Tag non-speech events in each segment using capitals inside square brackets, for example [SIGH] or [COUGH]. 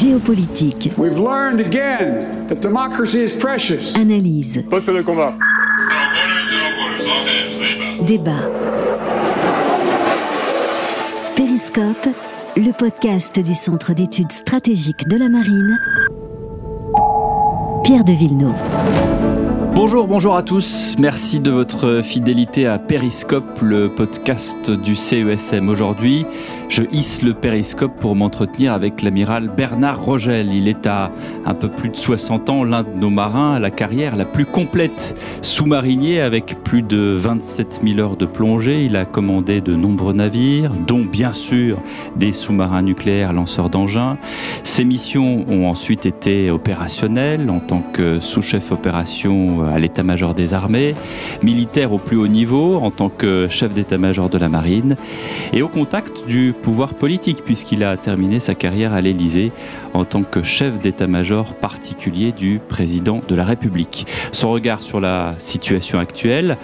Géopolitique. We've learned again that democracy is precious. Analyse. Poste de combat. Débat. Périscope, le podcast du Centre d'études stratégiques de la marine. Pierre de Villeneuve. Bonjour, bonjour à tous. Merci de votre fidélité à Périscope, le podcast du CESM. Aujourd'hui, je hisse le périscope pour m'entretenir avec l'amiral Bernard Rogel. Il est à un peu plus de 60 ans l'un de nos marins à la carrière la plus complète. Sous-marinier avec plus de 27 000 heures de plongée, il a commandé de nombreux navires, dont bien sûr des sous-marins nucléaires lanceurs d'engins. Ses missions ont ensuite été opérationnelles en tant que sous-chef opération à l'état-major des armées, militaire au plus haut niveau en tant que chef d'état-major de la marine et au contact du pouvoir politique puisqu'il a terminé sa carrière à l'Élysée en tant que chef d'état-major particulier du président de la République. Son regard sur la situation actuelle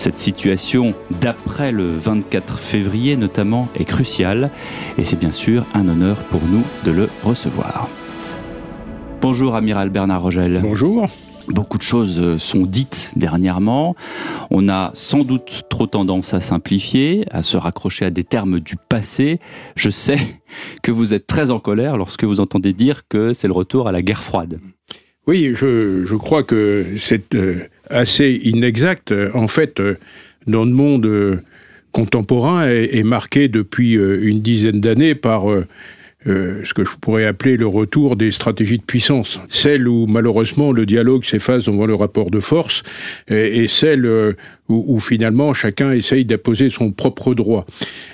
cette situation, d'après le 24 février notamment, est cruciale et c'est bien sûr un honneur pour nous de le recevoir. Bonjour Amiral Bernard Rogel. Bonjour. Beaucoup de choses sont dites dernièrement. On a sans doute trop tendance à simplifier, à se raccrocher à des termes du passé. Je sais [LAUGHS] que vous êtes très en colère lorsque vous entendez dire que c'est le retour à la guerre froide. Oui, je, crois que c'est euh, assez inexact. En fait, euh, dans le monde euh, contemporain est marqué depuis une dizaine d'années par euh, ce que je pourrais appeler le retour des stratégies de puissance. Celle où malheureusement le dialogue s'efface devant le rapport de force et, et celle euh, où, où, finalement chacun essaye d'apposer son propre droit.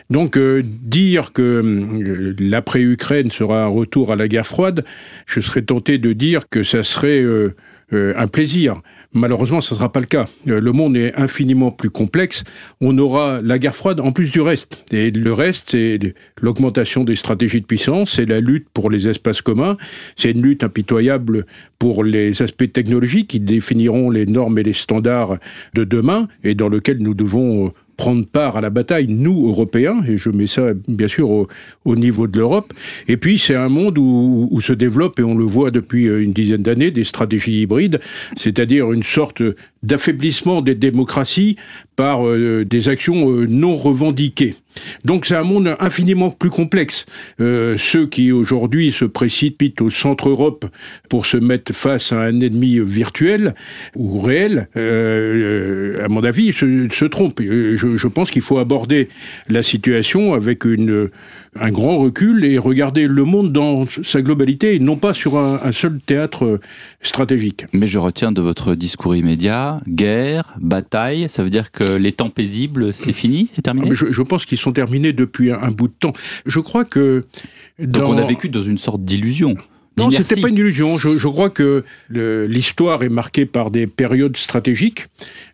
Donc euh, dire que euh, l'après-Ukraine sera un retour à la guerre froide, je serais tenté de dire que ça serait euh, un plaisir. Malheureusement, ce ne sera pas le cas. Le monde est infiniment plus complexe. On aura la guerre froide en plus du reste. Et le reste, c'est l'augmentation des stratégies de puissance, c'est la lutte pour les espaces communs, c'est une lutte impitoyable pour les aspects technologiques qui définiront les normes et les standards de demain et dans lequel nous devons prendre part à la bataille, nous, Européens, et je mets ça bien sûr au, au niveau de l'Europe. Et puis c'est un monde où, où, se développe, et on le voit depuis une dizaine d'années, des stratégies hybrides, c'est-à-dire une sorte d'affaiblissement des démocraties par euh, des actions euh, non revendiquées. Donc c'est un monde infiniment plus complexe. Euh, ceux qui aujourd'hui se précipitent au centre Europe pour se mettre face à un ennemi virtuel ou réel, à mon avis, se, trompent. Je, pense qu'il faut aborder la situation avec un grand recul et regarder le monde dans sa globalité et non pas sur un seul théâtre stratégique. Mais je retiens de votre discours immédiat, guerre, bataille, ça veut dire que les temps paisibles, c'est fini, c'est terminé? Ah, je, je, pense qu'ils sont terminés depuis un, un, bout de temps. Je crois que... Dans... Donc on a vécu dans une sorte d'illusion non, c'était pas une illusion. Je, je crois que l'histoire est marquée par des périodes stratégiques.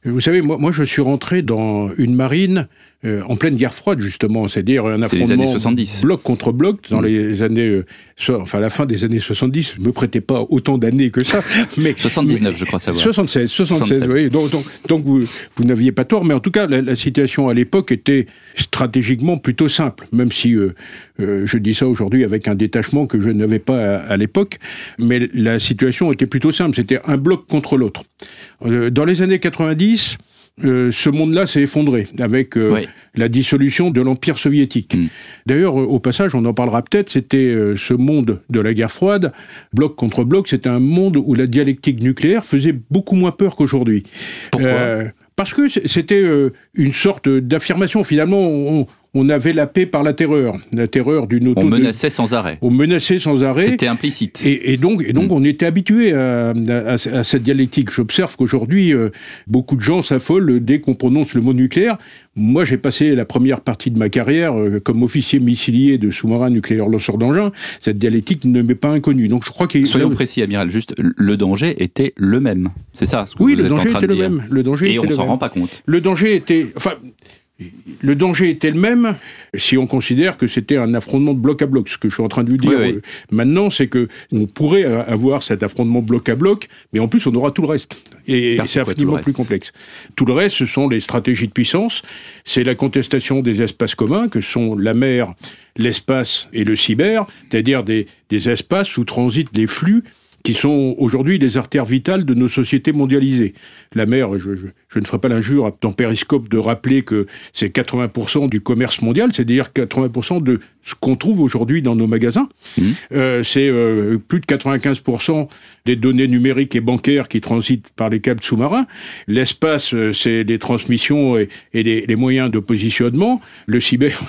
Vous savez, moi, moi je suis rentré dans une marine euh, en pleine guerre froide, justement, c'est-à-dire un affrontement bloc contre bloc dans mmh. les années, euh, enfin la fin des années 70, je me prêtais pas autant d'années que ça, [LAUGHS] mais 79, je crois savoir. 76, 76, 76. oui. Donc, donc, donc vous, vous n'aviez pas tort, mais en tout cas, la, la situation à l'époque était stratégiquement plutôt simple, même si euh, euh, je dis ça aujourd'hui avec un détachement que je n'avais pas à, à l'époque, mais la situation était plutôt simple, c'était un bloc contre l'autre. Euh, dans les années 90, euh, ce monde-là s'est effondré avec euh, la dissolution de l'Empire soviétique. Mm. D'ailleurs, au passage, on en parlera peut-être, c'était euh, ce monde de la guerre froide, bloc contre bloc, c'était un monde où la dialectique nucléaire faisait beaucoup moins peur qu'aujourd'hui. Pourquoi? Parce que c'était une sorte d'affirmation. Finalement, on, on avait la paix par la terreur, la terreur d'une auto. On menaçait sans arrêt. On menaçait sans arrêt. C'était implicite. Et, et, donc, et donc mmh. on était habitué à, à, à, cette dialectique. J'observe qu'aujourd'hui, euh, beaucoup de gens s'affolent dès qu'on prononce le mot nucléaire. Moi, j'ai passé la première partie de ma carrière euh, comme officier missilier de sous-marin nucléaire lanceur d'engins. Cette dialectique ne m'est pas inconnue. Donc, je crois qu'il soyons précis, amiral. Juste, le danger était le même. C'est ça. Ce que oui, vous le êtes danger en train était de le dire. même. Le danger et on s'en rend pas compte. Le danger était, enfin le danger était le même si on considère que c'était un affrontement de bloc à bloc. Ce que je suis en train de vous dire oui, oui. maintenant, c'est que on pourrait avoir cet affrontement bloc à bloc, mais en plus on aura tout le reste. Et c'est infiniment plus complexe. Tout le reste, ce sont les stratégies de puissance, c'est la contestation des espaces communs que sont la mer, l'espace et le cyber, c'est-à-dire des, des espaces où transitent les flux qui sont aujourd'hui les artères vitales de nos sociétés mondialisées. La mer, je, je, ne ferai pas l'injure dans Périscope de rappeler que c'est 80% du commerce mondial, c'est-à-dire 80% de ce qu'on trouve aujourd'hui dans nos magasins. Mmh. Euh, c'est euh, plus de 95% des données numériques et bancaires qui transitent par les câbles sous-marins. L'espace, euh, c'est les transmissions et, et les, les, moyens de positionnement. Le cyber,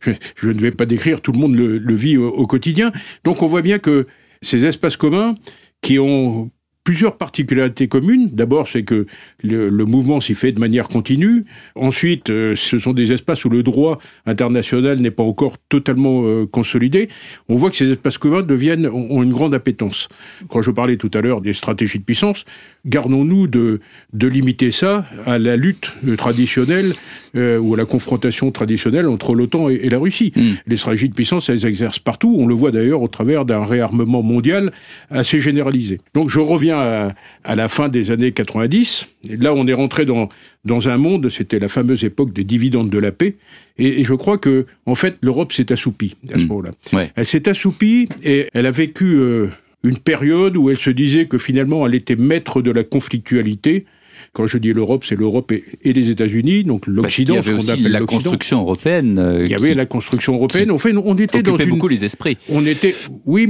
[LAUGHS] je, ne vais pas décrire, tout le monde le, le vit au, au quotidien. Donc on voit bien que ces espaces communs qui ont plusieurs particularités communes. D'abord, c'est que le, mouvement s'y fait de manière continue. Ensuite, euh, ce sont des espaces où le droit international n'est pas encore totalement euh, consolidé. On voit que ces espaces communs deviennent ont une grande appétence. Quand je parlais tout à l'heure des stratégies de puissance, gardons-nous de, de limiter ça à la lutte traditionnelle euh, ou à la confrontation traditionnelle entre l'OTAN et, et, la Russie. Mm. Les stratégies de puissance, elles exercent partout. On le voit d'ailleurs au travers d'un réarmement mondial assez généralisé. Donc je reviens à, à la fin des années 90. Et là, on est rentré dans, dans un monde, c'était la fameuse époque des dividendes de la paix. Et, et je crois que, en fait, l'Europe s'est assoupie à ce mmh. moment-là. Ouais. Elle s'est assoupie et elle a vécu euh, une période où elle se disait que finalement, elle était maître de la conflictualité. Quand je dis l'Europe, c'est l'Europe et, et, les États-Unis, donc l'Occident, ce qu'on appelle la construction européenne. Euh, il y avait la construction européenne. En fait, on était dans une... beaucoup les esprits. On était, oui,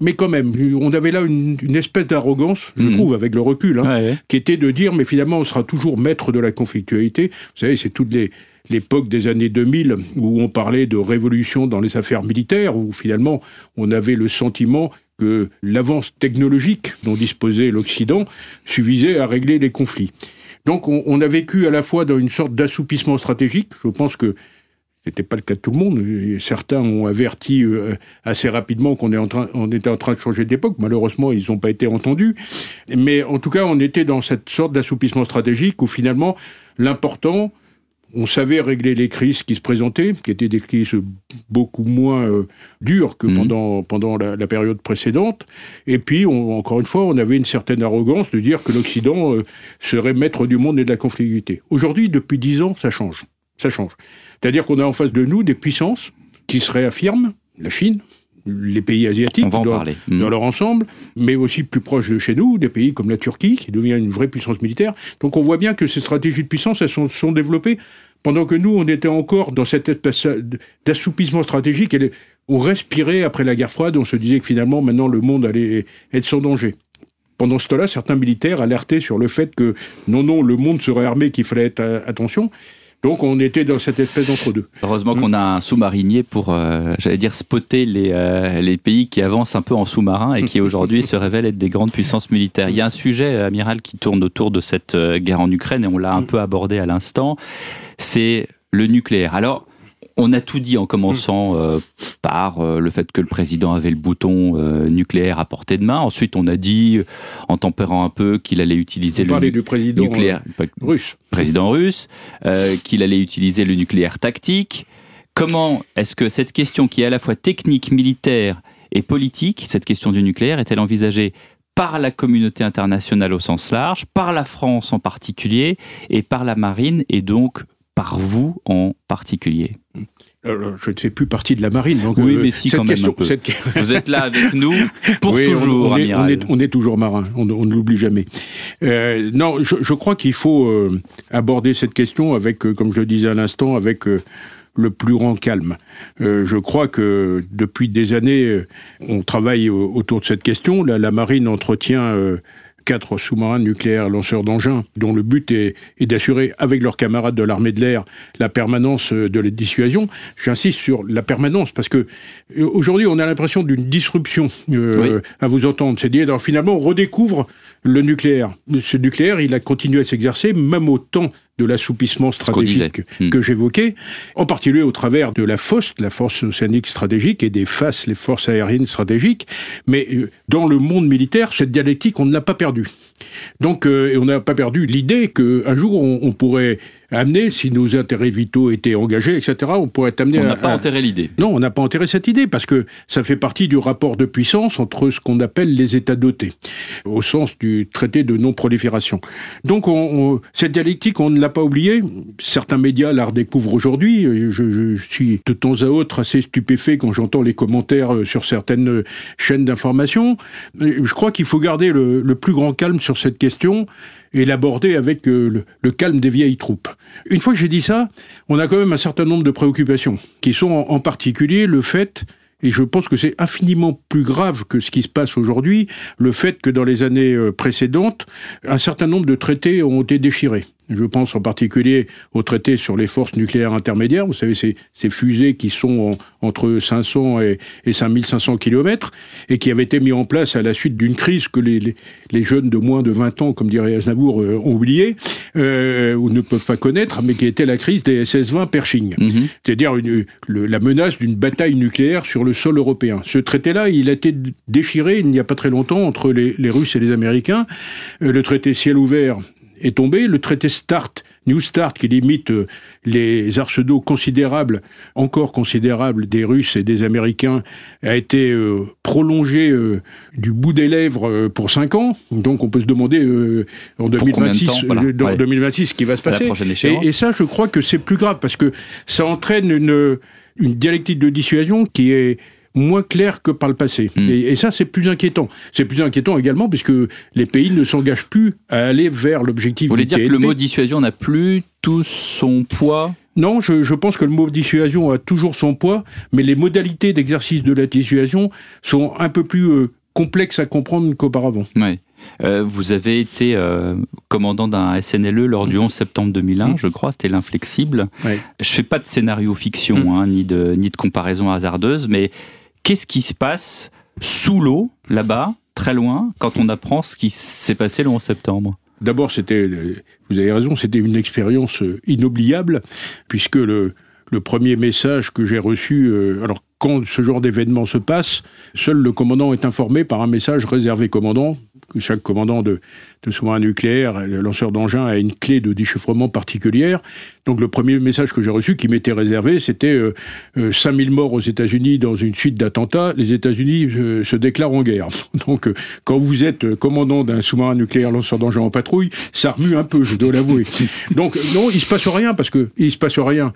mais quand même, on avait là une, une espèce d'arrogance, je mmh. trouve, avec le recul, hein, ouais, ouais. qui était de dire, mais finalement, on sera toujours maître de la conflictualité. Vous savez, c'est toutes les l'époque des années 2000 où on parlait de révolution dans les affaires militaires, où finalement on avait le sentiment que l'avance technologique dont disposait l'Occident suffisait à régler les conflits. Donc on, a vécu à la fois dans une sorte d'assoupissement stratégique. Je pense que n'était pas le cas de tout le monde. Certains ont averti euh, assez rapidement qu'on on était en train de changer d'époque. Malheureusement, ils n'ont pas été entendus. Mais en tout cas, on était dans cette sorte d'assouplissement stratégique où finalement, l'important, on savait régler les crises qui se présentaient, qui étaient des crises beaucoup moins euh, dures que mmh. pendant, pendant la, la, période précédente. Et puis, on, encore une fois, on avait une certaine arrogance de dire que l'Occident euh, serait maître du monde et de la conflictualité. Aujourd'hui, depuis dix ans, ça change. Ça change. C'est-à-dire qu'on a en face de nous des puissances qui se réaffirment, la Chine, les pays asiatiques dans, mmh. dans, leur ensemble, mais aussi plus proches de chez nous, des pays comme la Turquie, qui devient une vraie puissance militaire. Donc on voit bien que ces stratégies de puissance, elles sont, sont développées pendant que nous, on était encore dans cette espèce d'assoupissement stratégique. On respirait après la guerre froide, on se disait que finalement, maintenant, le monde allait être sans danger. Pendant ce temps-là, certains militaires alertaient sur le fait que non, non, le monde serait armé, qu'il fallait être euh, attention. Donc on était dans cette espèce d'entre-deux. Heureusement mmh. qu'on a un sous-marinier pour, euh, j'allais dire, spotter les, euh, les pays qui avancent un peu en sous-marin et qui aujourd'hui [LAUGHS] se révèlent être des grandes puissances militaires. Il y a un sujet, amiral, qui tourne autour de cette euh, guerre en Ukraine et on l'a un mmh. peu abordé à l'instant, c'est le nucléaire. Alors, on a tout dit en commençant euh, par euh, le fait que le président avait le bouton euh, nucléaire à portée de main. Ensuite, on a dit, en tempérant un peu, qu'il allait utiliser le du président nucléaire russe, président russe, qu'il allait utiliser le nucléaire tactique. Comment est-ce que cette question, qui est à la fois technique, militaire et politique, cette question du nucléaire, est-elle envisagée par la communauté internationale au sens large, par la France en particulier, et par la marine, et donc par vous en particulier alors, je ne fais plus partie de la marine. Donc, oui, euh, mais si, quand question, même cette... [LAUGHS] Vous êtes là avec nous pour oui, toujours, on, on, est, on, est, on, est, toujours marin, on, ne l'oublie jamais. Euh, non, je, je crois qu'il faut euh, aborder cette question avec, euh, comme je le disais à l'instant, avec euh, le plus grand calme. Euh, je crois que depuis des années, on travaille autour de cette question. La, la marine entretient euh, quatre sous-marins nucléaires lanceurs d'engins, dont le but est, est d'assurer, avec leurs camarades de l'armée de l'air, la permanence de la dissuasion. J'insiste sur la permanence, parce que aujourd'hui, on a l'impression d'une disruption euh, oui. à vous entendre. C'est-à-dire, finalement, on redécouvre le nucléaire. Ce nucléaire, il a continué à s'exercer, même au temps de l'assoupissement stratégique mmh. que j'évoquais, en particulier au travers de la FOST, la force océanique stratégique, et des FAS, les forces aériennes stratégiques. Mais euh, dans le monde militaire, cette dialectique, on ne l'a pas perdue. Donc, euh, on n'a pas perdu l'idée qu'un jour, on, on pourrait amené, si nos intérêts vitaux étaient engagés, etc., on pourrait être amené On à... n'a pas enterré l'idée. Non, on n'a pas enterré cette idée parce que ça fait partie du rapport de puissance entre ce qu'on appelle les États dotés, au sens du traité de non-prolifération. Donc, on, on- cette dialectique, on ne l'a pas oubliée. Certains médias la redécouvrent aujourd'hui. Je, je suis de temps à autre assez stupéfait quand j'entends les commentaires sur certaines chaînes d'information. Je crois qu'il faut garder le, le plus grand calme sur cette question et l'aborder avec euh, le, calme des vieilles troupes. Une fois que j'ai dit ça, on a quand même un certain nombre de préoccupations, qui sont en, en particulier le fait, et je pense que c'est infiniment plus grave que ce qui se passe aujourd'hui, le fait que dans les années euh, précédentes, un certain nombre de traités ont été déchirés. Je pense en particulier au traité sur les forces nucléaires intermédiaires, vous savez, ces, ces fusées qui sont en- entre 500 et, et 5500 kilomètres, et qui avaient été mis en place à la suite d'une crise que les, les, les jeunes de moins de 20 ans, comme dirait Aznavour, euh, ont oublié, euh, ou ne peuvent pas connaître, mais qui était la crise des SS-20 Pershing. Mhm. C'est-à-dire la menace d'une bataille nucléaire sur le sol européen. Ce traité-là, il a été déchiré il n'y a pas très longtemps entre les, les Russes et les Américains. Euh, le traité ciel ouvert est tombé. Le traité START, New START, qui limite euh, les arsenaux considérables, encore considérables, des Russes et des Américains, a été euh, prolongé euh, du bout des lèvres euh, pour cinq ans. Donc on peut se demander en combien de 2026, temps, voilà. euh, dans Ouais. 2026 ce qui va se passer. et ça, je crois que c'est plus grave parce que ça entraîne une, une dialectique de dissuasion qui est moins claire que par le passé. Mm. Et, et ça, c'est plus inquiétant. C'est plus inquiétant également puisque les pays ne s'engagent plus à aller vers l'objectif Vous voulez dire que le mot dissuasion n'a plus tout son poids? Non, je, je pense que le mot dissuasion a toujours son poids, mais les modalités d'exercice de la dissuasion sont un peu plus euh, complexes à comprendre qu'auparavant. Euh, vous avez été euh, commandant d'un SNLE lors du 11 septembre 2001, Mm. je crois, c'était l'inflexible. Je fais pas de scénario fiction, Mm. hein, ni, de, ni de comparaison hasardeuse, mais qu'est-ce qui se passe sous l'eau, là-bas, très loin, quand on apprend ce qui s'est passé le 11 septembre? D'abord, c'était, vous avez raison, c'était une expérience euh, inoubliable, puisque le, le premier message que j'ai reçu, euh, alors quand ce genre d'événement se passe, seul le commandant est informé par un message réservé commandant, que chaque commandant de, de sous-marin nucléaire, le lanceur d'engin a une clé de déchiffrement particulière. Donc le premier message que j'ai reçu qui m'était réservé, c'était euh, euh, 5000 morts aux États-Unis dans une suite d'attentats, les États-Unis euh, se déclarent en guerre. [LAUGHS] Donc euh, quand vous êtes euh, commandant d'un sous-marin nucléaire lanceur d'engin en patrouille, ça remue un peu, je dois l'avouer. [LAUGHS] Donc non, il se passe rien parce que il se passe rien,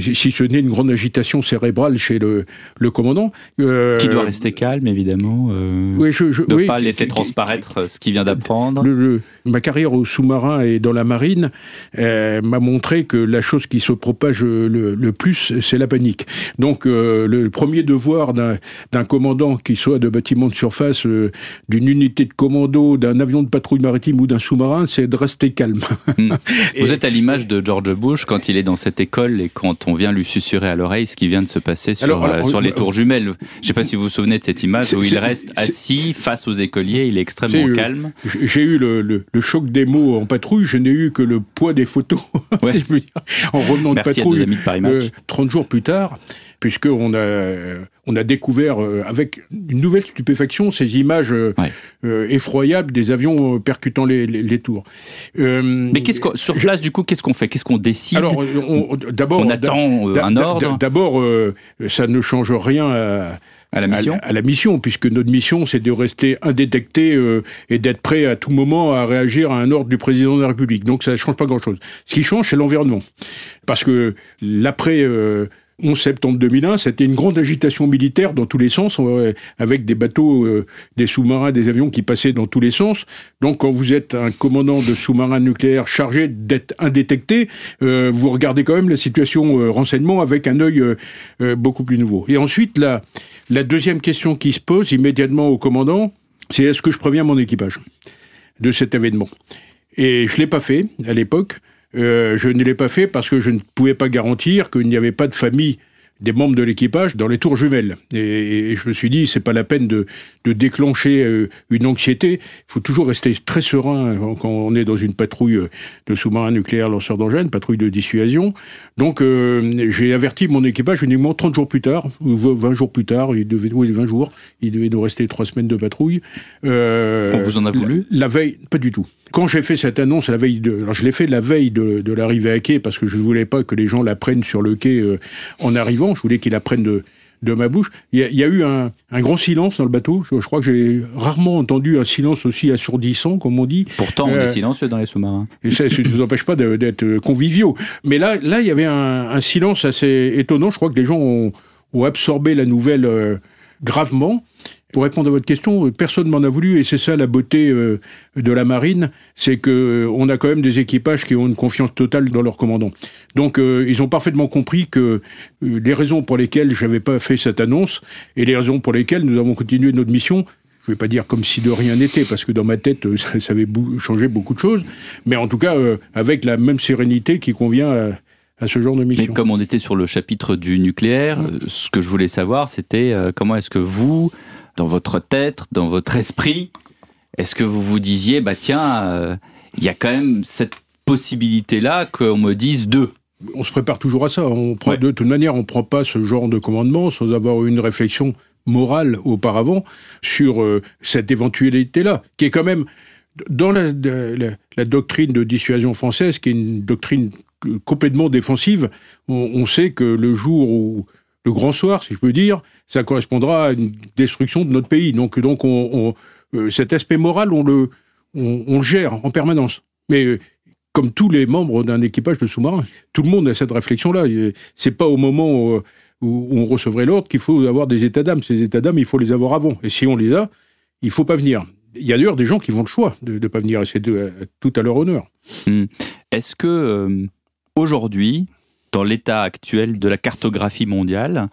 si ce n'est une grande agitation cérébrale chez le, le commandant. Euh, Qui doit rester calme, évidemment. Euh, oui, je, je, ne oui, pas qui- laisser qui- transparaître ce qu'il vient d'apprendre. le- le- ma carrière au sous-marin et dans la marine euh, m'a montré que la chose qui se propage le, le plus, c'est la panique. Donc, euh, le premier devoir d'un commandant, qui soit de bâtiment de surface, euh, d'une unité de commando, d'un avion de patrouille maritime ou d'un sous-marin, c'est de rester calme. Mm. [LAUGHS] Et- Vous êtes à l'image de George Bush quand il est dans cette école et quand on vient lui susurrer à l'oreille ce qui vient de se passer sur, Alors, alors, euh, sur les tours jumelles. Je ne sais pas si vous vous souvenez de cette image où il reste assis face aux écoliers, il est extrêmement euh, calme. J'ai eu le, le- le choc des mots en patrouille, je n'ai eu que le poids des photos, [LAUGHS] Ouais. si je peux dire, en revenant Merci de à patrouille. nos amis de Paris Match. euh, 30 jours plus tard, puisqu'on a, on a découvert euh, avec une nouvelle stupéfaction ces images euh, Ouais. effroyables des avions percutant les, les- les tours. Euh, Mais qu'est-ce qu'on, sur place, du coup, qu'est-ce qu'on fait? Qu'est-ce qu'on décide? Alors, on, d'abord, On attend un ordre? D'abord, ça ne change rien à, à la mission à, la mission, puisque notre mission, c'est de rester indétecté euh, et d'être prêt à tout moment à réagir à un ordre du président de la République. Donc ça ne change pas grand-chose. Ce qui change, c'est l'environnement. Parce que l'après... euh, 11 septembre 2001, c'était une grande agitation militaire dans tous les sens, euh, avec des bateaux, euh, des sous-marins, des avions qui passaient dans tous les sens. Donc, quand vous êtes un commandant de sous-marin nucléaire chargé d'être indétecté, euh, vous regardez quand même la situation euh, renseignement avec un œil euh, euh, beaucoup plus nouveau. Et ensuite, la, la deuxième question qui se pose immédiatement au commandant, c'est est-ce que je préviens mon équipage de cet événement? Et je l'ai pas fait à l'époque. Euh, je ne l'ai pas fait parce que je ne pouvais pas garantir qu'il n'y avait pas de famille des membres de l'équipage dans les tours jumelles. Et, je me suis dit, c'est pas la peine de, de déclencher euh, une anxiété. Il faut toujours rester très serein quand on est dans une patrouille de sous-marins nucléaires lanceurs d'engins, patrouille de dissuasion. Donc, euh, j'ai averti mon équipage uniquement 30 jours plus tard, ou 20 jours plus tard, il devait, oui, 20 jours, il devait nous rester 3 semaines de patrouille. Euh, on vous en a voulu? la, veille, pas du tout. Quand j'ai fait cette annonce, la veille de, alors je l'ai fait la veille de, de l'arrivée à quai, parce que je ne voulais pas que les gens la prennent sur le quai en arrivant, je voulais qu'ils la prennent de de ma bouche. Il y a, eu un, grand silence dans le bateau. Je, crois que j'ai rarement entendu un silence aussi assourdissant, comme on dit. Pourtant, on est euh, silencieux dans les sous-marins. Ça ne [LAUGHS] nous empêche pas d'être conviviaux. Mais là, là, il y avait un, silence assez étonnant. Je crois que les gens ont, absorbé la nouvelle euh, gravement. Pour répondre à votre question, personne m'en a voulu et c'est ça la beauté euh, de la marine, c'est que euh, on a quand même des équipages qui ont une confiance totale dans leurs commandants. Donc euh, ils ont parfaitement compris que les raisons pour lesquelles j'avais pas fait cette annonce et les raisons pour lesquelles nous avons continué notre mission, je ne vais pas dire comme si de rien n'était, parce que dans ma tête, [LAUGHS] ça, avait changé beaucoup de choses, mais en tout cas avec la même sérénité qui convient à, ce genre de mission. Mais comme on était sur le chapitre du nucléaire, ce que je voulais savoir, c'était comment est-ce que vous, dans votre tête, dans votre esprit, est-ce que vous vous disiez, bah tiens, euh, il y a quand même cette possibilité-là qu'on me dise deux? On se prépare toujours à ça. On prend, De toute manière, on ne prend pas ce genre de commandement sans avoir une réflexion morale auparavant sur euh, cette éventualité-là, qui est quand même dans la, doctrine de dissuasion française, qui est une doctrine complètement défensive, on sait que le jour où le grand soir, si je peux dire, ça correspondra à une destruction de notre pays. Donc, donc on, euh, cet aspect moral, on le, on, le gère en permanence. Mais euh, comme tous les membres d'un équipage de sous-marin, tout le monde a cette réflexion-là. C'est pas au moment où, on recevrait l'ordre qu'il faut avoir des états d'âme. Ces états d'âme, il faut les avoir avant. Et si on les a, il faut pas venir. Il y a d'ailleurs des gens qui font le choix de ne pas venir, et c'est tout à leur honneur. Hmm. Est-ce que euh, aujourd'hui, dans l'état actuel de la cartographie mondiale,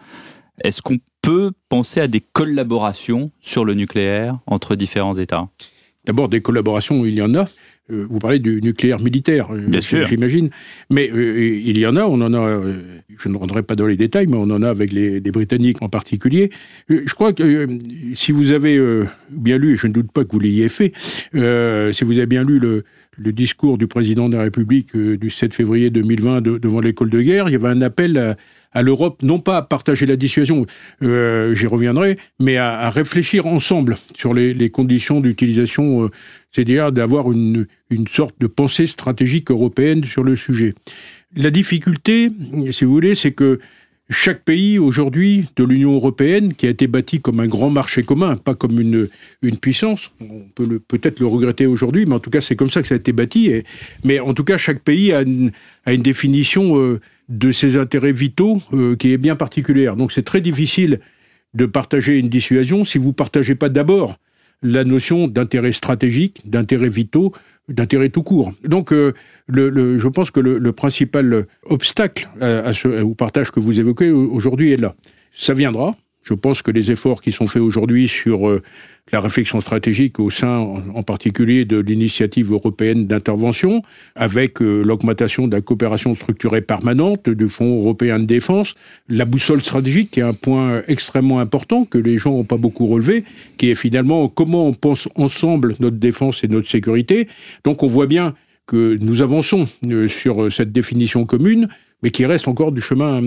est-ce qu'on peut penser à des collaborations sur le nucléaire entre différents États? D'abord, des collaborations, il y en a. Euh, vous parlez du nucléaire militaire, euh, Bien sûr. j'imagine. Mais euh, il y en a, on en a, je ne rendrai pas dans les détails, mais on en a avec les, Britanniques en particulier. je crois que si vous avez bien lu, et je ne doute pas que vous l'ayez fait, si vous avez bien lu le, le discours du président de la République du 7 février 2020 devant l'école de guerre, il y avait un appel à, à l'Europe, non pas à partager la dissuasion, euh, j'y reviendrai, mais à, réfléchir ensemble sur les, conditions d'utilisation, euh, c'est-à-dire d'avoir une, une sorte de pensée stratégique européenne sur le sujet. La difficulté, si vous voulez, c'est que chaque pays aujourd'hui de l'Union européenne, qui a été bâti comme un grand marché commun, pas comme une, une puissance, on peut peut-être le regretter aujourd'hui, mais en tout cas c'est comme ça que ça a été bâti. Mais en tout cas, chaque pays a une, définition euh, de ses intérêts vitaux euh, qui est bien particulière. Donc c'est très difficile de partager une dissuasion si vous partagez pas d'abord la notion d'intérêt stratégique, d'intérêt vitaux, d'intérêt tout court. Donc, euh, je pense que le, principal obstacle à, ce, au partage que vous évoquez aujourd'hui est là. Ça viendra. Je pense que les efforts qui sont faits aujourd'hui sur euh, la réflexion stratégique au sein, en particulier, de l'initiative européenne d'intervention, avec euh, l'augmentation de la coopération structurée permanente du Fonds européen de défense, la boussole stratégique, qui est un point extrêmement important que les gens n'ont pas beaucoup relevé, qui est finalement comment on pense ensemble notre défense et notre sécurité. Donc on voit bien que nous avançons euh, sur cette définition commune mais qui reste encore du chemin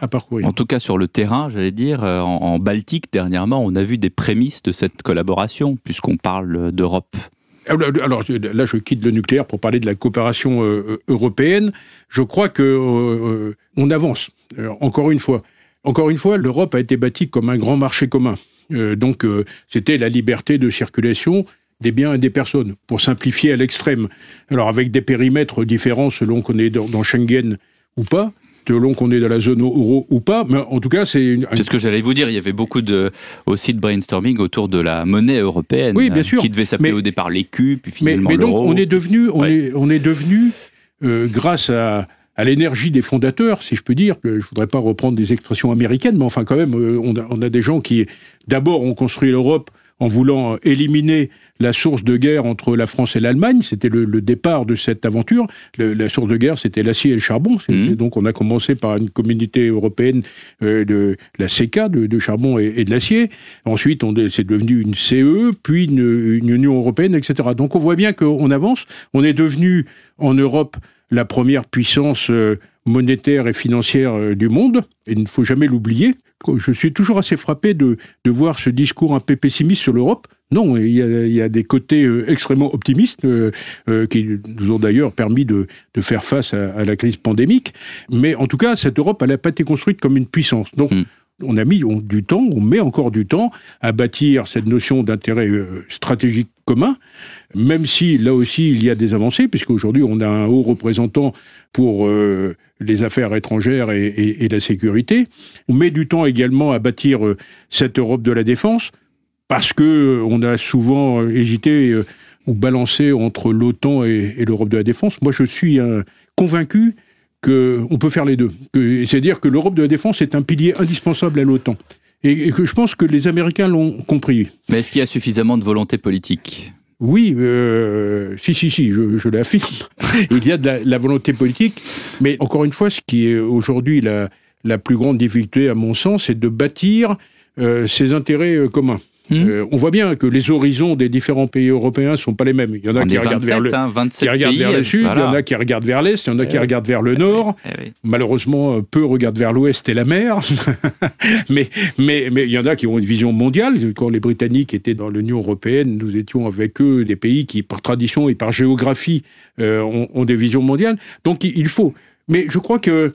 à, parcourir. En tout cas, sur le terrain, j'allais dire, euh, en, Baltique, dernièrement, on a vu des prémices de cette collaboration, puisqu'on parle d'Europe. Alors là, je quitte le nucléaire pour parler de la coopération euh, européenne. Je crois que euh, on avance. encore une fois, encore une fois, l'Europe a été bâtie comme un grand marché commun. donc, c'était la liberté de circulation des biens et des personnes, pour simplifier à l'extrême. Alors, avec des périmètres différents selon qu'on est dans Schengen ou pas, selon qu'on est dans la zone euro ou pas, mais en tout cas, c'est... C'est ce que j'allais vous dire, il y avait beaucoup de, aussi de brainstorming autour de la monnaie européenne, oui, bien sûr. qui devait s'appeler au départ l'écu, puis finalement Mais, mais donc, on est devenu, on est, on est devenu euh, grâce à, à l'énergie des fondateurs, si je peux dire, je voudrais pas reprendre des expressions américaines, mais enfin quand même, euh, on, a, on a des gens qui, d'abord, ont construit l'Europe en voulant éliminer la source de guerre entre la France et l'Allemagne. C'était le, départ de cette aventure. la source de guerre, c'était l'acier et le charbon. Mmh. Donc on a commencé par une communauté européenne euh, de la CK, de, charbon et, de l'acier. Ensuite, c'est devenu une CE, puis une, Union européenne, etc. Donc on voit bien qu'on avance. On est devenu en Europe la première puissance euh, monétaire et financière euh, du monde. Et il ne faut jamais l'oublier. Je suis toujours assez frappé de, de voir ce discours un peu pessimiste sur l'Europe. Non, il y, a, des côtés euh, extrêmement optimistes euh, euh, qui nous ont d'ailleurs permis de, faire face à, la crise pandémique. Mais en tout cas, cette Europe, elle n'a pas été construite comme une puissance. Donc, hmm. on a mis du temps, on met encore du temps à bâtir cette notion d'intérêt stratégique commun, même si là aussi il y a des avancées, puisqu'aujourd'hui on a un haut représentant pour les affaires étrangères et, la sécurité. On met du temps également à bâtir cette Europe de la défense parce que euh, on a souvent euh, hésité euh, ou balancé entre l'OTAN et, l'Europe de la défense. Moi, je suis convaincu qu'on peut faire les deux. C'est-à-dire que l'Europe de la défense est un pilier indispensable à l'OTAN. Et, que je pense que les Américains l'ont compris. Mais est-ce qu'il y a suffisamment de volonté politique? Oui, si, si, si, je, je l'affirme. [LAUGHS] Il y a de la, volonté politique, mais encore une fois, ce qui est aujourd'hui la, la plus grande difficulté, à mon sens, c'est de bâtir ces intérêts communs. Hmm. Euh, on voit bien que les horizons des différents pays européens sont pas les mêmes. Il y en a qui regardent, vers, le, hein, qui regardent vers le sud, il y en a qui regardent vers l'est, il y en a qui eh regardent vers le nord. Eh Malheureusement, peu regardent vers l'ouest et la mer. [LAUGHS] mais, mais, mais il y en a qui ont une vision mondiale. Quand les Britanniques étaient dans l'Union européenne, nous étions avec eux des pays qui, par tradition et par géographie, euh, ont, ont, des visions mondiales. Donc il faut. Mais je crois que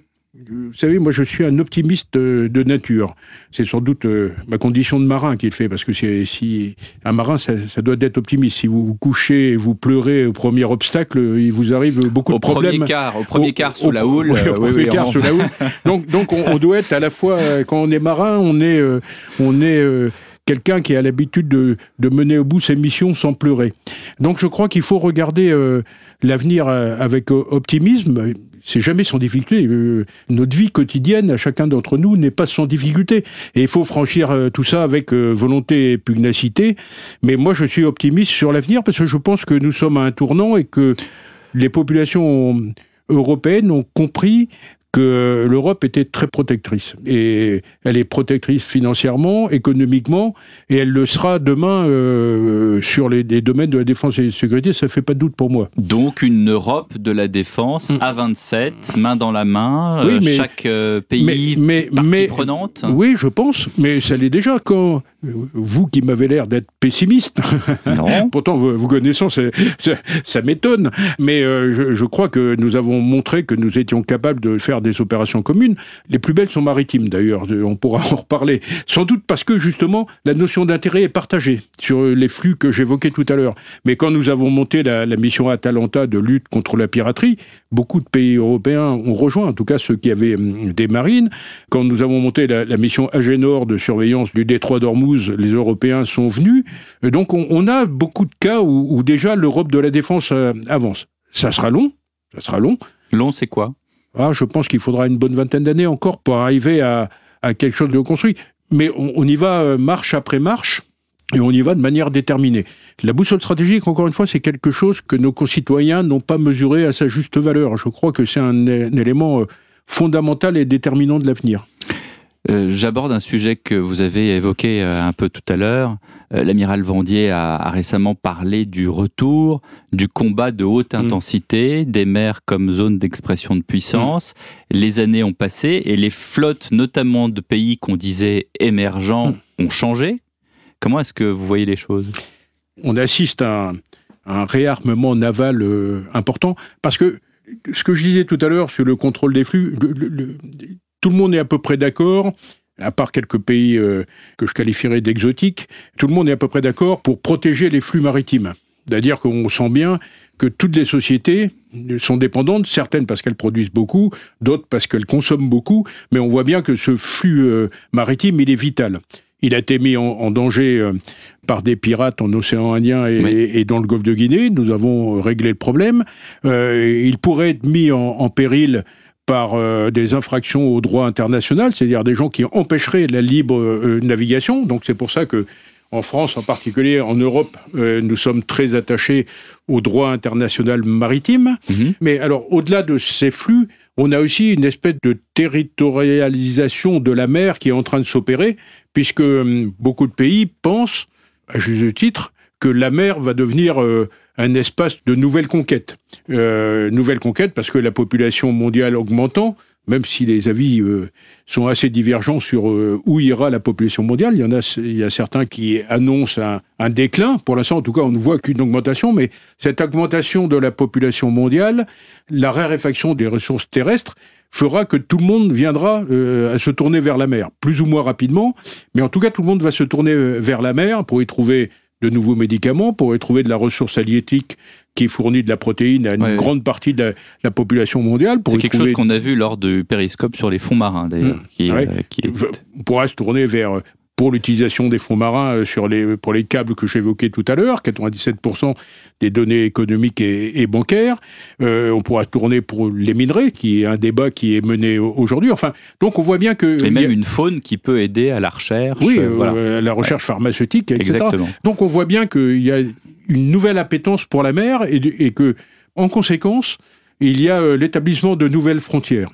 vous savez, moi je suis un optimiste euh, de nature. C'est sans doute euh, ma condition de marin qui le fait, parce que si un marin, ça, doit être optimiste. Si vous vous couchez et vous pleurez au premier obstacle, il vous arrive beaucoup de problèmes. Premier quart, au premier quart sous la houle. au premier quart sous la [LAUGHS] houle. Donc, donc on, doit être à la fois, euh, quand on est marin, on est, on est quelqu'un qui a l'habitude de, de, mener au bout ses missions sans pleurer. Donc je crois qu'il faut regarder l'avenir avec optimisme c'est jamais sans difficulté. Euh, notre vie quotidienne, à chacun d'entre nous, n'est pas sans difficulté. Et il faut franchir euh, tout ça avec euh, volonté et pugnacité. Mais moi, je suis optimiste sur l'avenir parce que je pense que nous sommes à un tournant et que les populations européennes ont compris que l'Europe était très protectrice. Et elle est protectrice financièrement, économiquement, et elle le sera demain euh, sur les, domaines de la défense et de la sécurité, ça fait pas de doute pour moi. Donc une Europe de la défense mm. à 27, main dans la main, oui, euh, chaque euh, pays mais, mais, prenante Oui, je pense, mais ça l'est déjà quand vous qui m'avez l'air d'être pessimiste, non. [LAUGHS] pourtant vous, connaissons, ça, ça, m'étonne, mais je, je crois que nous avons montré que nous étions capables de faire des opérations communes. Les plus belles sont maritimes d'ailleurs, on pourra en reparler. Sans doute parce que justement la notion d'intérêt est partagée sur les flux que j'évoquais tout à l'heure. Mais quand nous avons monté la, mission Atalanta de lutte contre la piraterie, beaucoup de pays européens ont rejoint, en tout cas ceux qui avaient hum, des marines. Quand nous avons monté la, mission Agénor de surveillance du détroit d'Ormuz, les Européens sont venus. Donc on, a beaucoup de cas où, où déjà l'Europe de la défense euh, avance. Ça sera long, ça sera long. Long, c'est quoi? Ah, je pense qu'il faudra une bonne vingtaine d'années encore pour arriver à, quelque chose de construit. Mais on, y va euh, marche après marche. Et on y va de manière déterminée. La boussole stratégique, encore une fois, c'est quelque chose que nos concitoyens n'ont pas mesuré à sa juste valeur. Je crois que c'est un, élément euh, fondamental et déterminant de l'avenir. Euh, j'aborde un sujet que vous avez évoqué euh, un peu tout à l'heure. L'amiral Vendier a, récemment parlé du retour du combat de haute mm. intensité, des mers comme zone d'expression de puissance. Mm. Les années ont passé et les flottes, notamment de pays qu'on disait émergents, mm. ont changé. Comment est-ce que vous voyez les choses? On assiste à un, réarmement naval important parce que ce que je disais tout à l'heure sur le contrôle des flux, tout le monde est à peu près d'accord, à part quelques pays euh, que je qualifierais d'exotiques, tout le monde est à peu près d'accord pour protéger les flux maritimes. C'est-à-dire qu'on sent bien que toutes les sociétés sont dépendantes, certaines parce qu'elles produisent beaucoup, d'autres parce qu'elles consomment beaucoup, mais on voit bien que ce flux euh, maritime, il est vital. Il a été mis en, danger euh, par des pirates en océan Indien et, dans le golfe de Guinée. Nous avons réglé le problème. il pourrait être mis en péril par euh, des infractions au droit international, c'est-à-dire des gens qui empêcheraient la libre euh, navigation. Donc c'est pour ça que en France en particulier, en Europe, euh, nous sommes très attachés au droit international maritime. Mhm. Mais alors, au-delà de ces flux, on a aussi une espèce de territorialisation de la mer qui est en train de s'opérer, puisque hum, beaucoup de pays pensent, à juste titre, que la mer va devenir euh, un espace de nouvelles conquêtes. Euh, nouvelles conquêtes parce que la population mondiale augmentant, même si les avis euh, sont assez divergents sur euh, où ira la population mondiale, il y en a, il y a certains qui annoncent un, déclin. Pour l'instant, en tout cas, on ne voit qu'une augmentation, mais cette augmentation de la population mondiale, la raréfaction des ressources terrestres, fera que tout le monde viendra euh, à se tourner vers la mer, plus ou moins rapidement, mais en tout cas, tout le monde va se tourner vers la mer pour y trouver de nouveaux médicaments, pour y trouver de la ressource halieutique qui fournit de la protéine à une Ouais. grande partie de la, la population mondiale. C'est quelque trouver- chose qu'on a vu lors du périscope sur les fonds marins, d'ailleurs. Mmh. Qui, Ouais. euh, qui est- Je- on pourra se tourner vers pour l'utilisation des fonds marins euh, sur les, pour les câbles que j'évoquais tout à l'heure, 97% des données économiques et, et bancaires. Euh, on pourra tourner pour les minerais, qui est un débat qui est mené au- aujourd'hui. Enfin, donc on voit bien que... Et a- même une faune qui peut aider à la recherche. oui, euh, voilà. la recherche pharmaceutique, etc. Exactement. Donc on voit bien qu'il y a une nouvelle appétence pour la mer et, et que, en conséquence, il y a l'établissement de nouvelles frontières.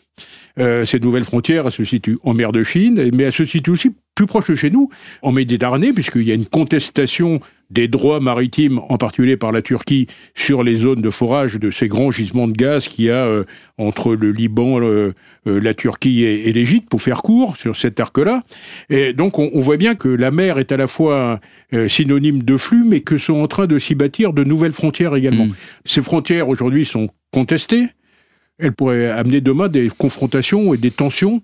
Euh, ces nouvelles frontières elles se situent en mer de Chine, mais elles se situent aussi plus proche de chez nous, en Méditerranée, puisqu'il y a une contestation des droits maritimes, en particulier par la Turquie, sur les zones de forage de ces grands gisements de gaz qu'il y a euh, entre le Liban, le- euh, la Turquie et, et l'Égypte, pour faire court, sur cet arc-là. Et donc on, on voit bien que la mer est à la fois euh, synonyme de flux, mais que sont en train de s'y bâtir de nouvelles frontières également. Mm. Ces frontières aujourd'hui sont contestées. Elles pourraient amener demain des confrontations et des tensions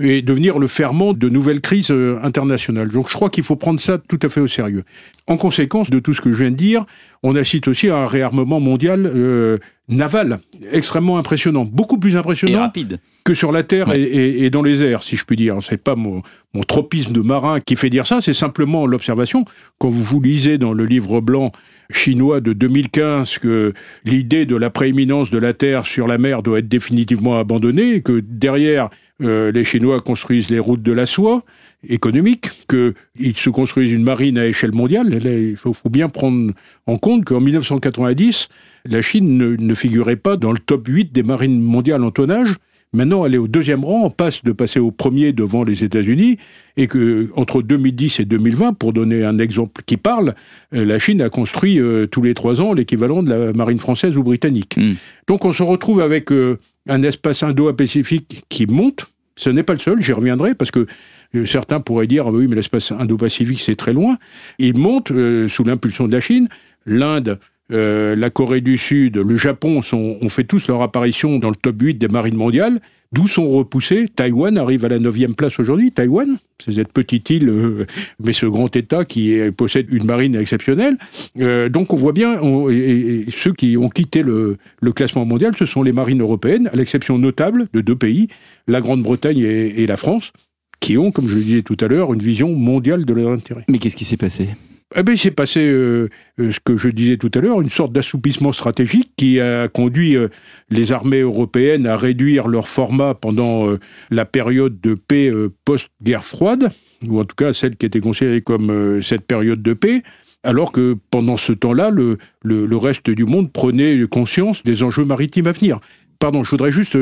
et devenir le ferment de nouvelles crises euh, internationales. Donc je crois qu'il faut prendre ça tout à fait au sérieux. En conséquence de tout ce que je viens de dire, on assiste aussi à un réarmement mondial euh, naval extrêmement impressionnant, beaucoup plus Et impressionnant rapide. que sur la terre Ouais. et, et- et dans les airs, si je puis dire. C'est pas mon, mon tropisme de marin qui fait dire ça, c'est simplement l'observation. Quand vous vous lisez dans le livre blanc chinois de 2015 que l'idée de la prééminence de la Terre sur la mer doit être définitivement abandonnée, et que derrière euh, les Chinois construisent les routes de la soie économique, qu'ils se construisent une marine à échelle mondiale. Là, il faut, faut bien prendre en compte qu'en 1990, la Chine ne, ne figurait pas dans le top 8 des marines mondiales en tonnage. Maintenant, elle est au deuxième rang, on passe de passer au premier devant les États-Unis, et que entre 2010 et 2020, pour donner un exemple qui parle, euh, la Chine a construit euh, tous les trois ans l'équivalent de la marine française ou britannique. Mm. Donc on se retrouve avec euh, un espace indo-pacifique qui monte. Ce n'est pas le seul, j'y reviendrai, parce que euh, certains pourraient dire, ah oui, mais l'espace indo-pacifique, c'est très loin. Il monte euh, sous l'impulsion de la Chine. L'Inde, euh, la Corée du Sud, le Japon sont, ont fait tous leur apparition dans le top 8 des marines mondiales. D'où sont repoussés Taïwan arrive à la 9e place aujourd'hui. Taïwan, c'est cette petite île, euh, mais ce grand État qui possède une marine exceptionnelle. Euh, donc on voit bien, et, ceux qui ont quitté le, le classement mondial, ce sont les marines européennes, à l'exception notable de deux pays, la Grande-Bretagne et, et la France, qui ont, comme je le disais tout à l'heure, une vision mondiale de leur intérêt. Mais qu'est-ce qui s'est passé? Eh bien, il s'est passé euh, euh, ce que je disais tout à l'heure, une sorte d'assoupissement stratégique qui a conduit euh, les armées européennes à réduire leur format pendant la période de paix post-guerre froide, ou en tout cas celle qui était considérée comme cette période de paix, alors que pendant ce temps-là, le, reste du monde prenait conscience des enjeux maritimes à venir. Pardon, je voudrais juste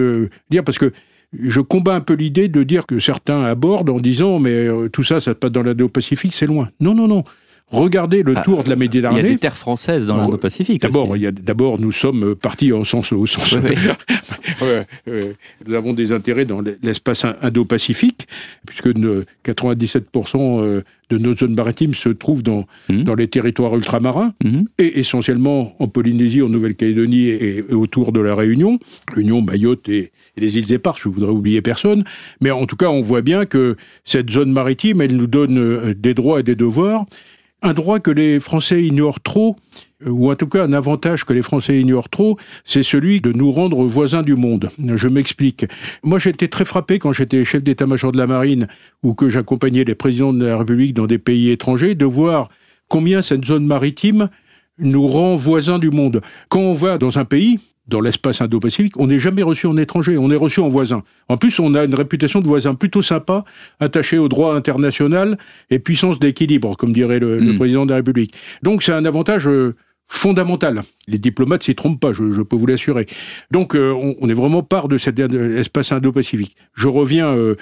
dire, parce que je combats un peu l'idée de dire que certains abordent en disant mais tout ça, ça se passe dans l'Indo-Pacifique, c'est loin. Non, non, non. Regardez le Ah, tour de la Il y a Méditerranée. des terres françaises dans l'Indo-Pacifique. D'abord, d'abord nous sommes partis en sens au sens. [LAUGHS] Ouais. nous avons des intérêts dans l'espace indo-pacifique puisque ne- 97% euh, de nos zones maritimes se trouvent dans Mhm. dans les territoires ultramarins Mhm. et essentiellement en Polynésie, en Nouvelle-Calédonie et, et autour de la Réunion, Réunion, Mayotte et, et les îles Éparses, je voudrais oublier personne, mais en tout cas on voit bien que cette zone maritime, elle nous donne euh, des droits et des devoirs, un droit que les Français ignorent trop, euh, ou en tout cas un avantage que les Français ignorent trop, c'est celui de nous rendre voisins du monde. Je m'explique. Moi j'étais très frappé quand j'étais chef d'état-major de la marine ou que j'accompagnais les présidents de la République dans des pays étrangers, de voir combien cette zone maritime nous rend voisins du monde. Quand on va dans un pays, dans l'espace Indo-Pacifique, on n'est jamais reçu en étranger, on est reçu en voisin. En plus, on a une réputation de voisin plutôt sympa, attaché au droit international et puissance d'équilibre, comme dirait le, le, président de la République. Donc c'est un avantage euh, fondamental. Les diplomates s'y trompent pas, je, je peux vous l'assurer. Donc euh, on, on, est vraiment part de cet espace Indo-Pacifique. Je reviens euh,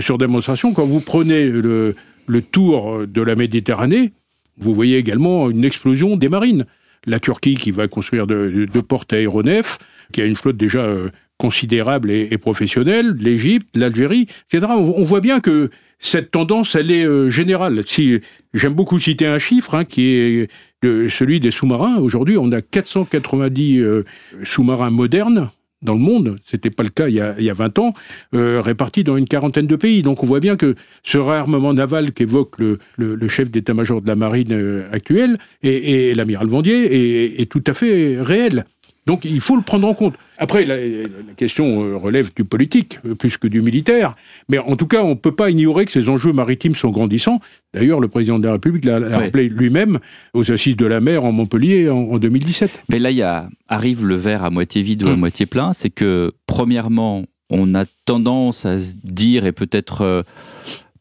sur démonstration, quand vous prenez le, le tour de la Méditerranée, vous voyez également une explosion des marines la Turquie qui va construire deux de portes aéronefs, qui a une flotte déjà euh, considérable et, professionnelle, l'Égypte, l'Algérie, etc. On, voit bien que cette tendance, elle est euh, générale. Si j'aime beaucoup citer un chiffre hein, qui est celui des sous-marins. Aujourd'hui, on a 490 euh, sous-marins modernes dans le monde, c'était pas le cas il y a, il y a 20 ans, euh, répartis dans une quarantaine de pays. Donc on voit bien que ce réarmement naval qu'évoque le, chef d'état-major de la marine euh, actuelle et, et l'amiral Vendier est, est, tout à fait réel. Donc il faut le prendre en compte. Après, la, la, question euh, relève du politique euh, plus que du militaire, mais en tout cas, on ne peut pas ignorer que ces enjeux maritimes sont grandissants. D'ailleurs, le président de la République l'a oui. rappelé lui-même aux assises de la mer en Montpellier en, en 2017. Mais là, il y a, arrive le verre à moitié vide ou à mmh. moitié plein. C'est que, premièrement, on a tendance à se dire, et peut-être... Euh,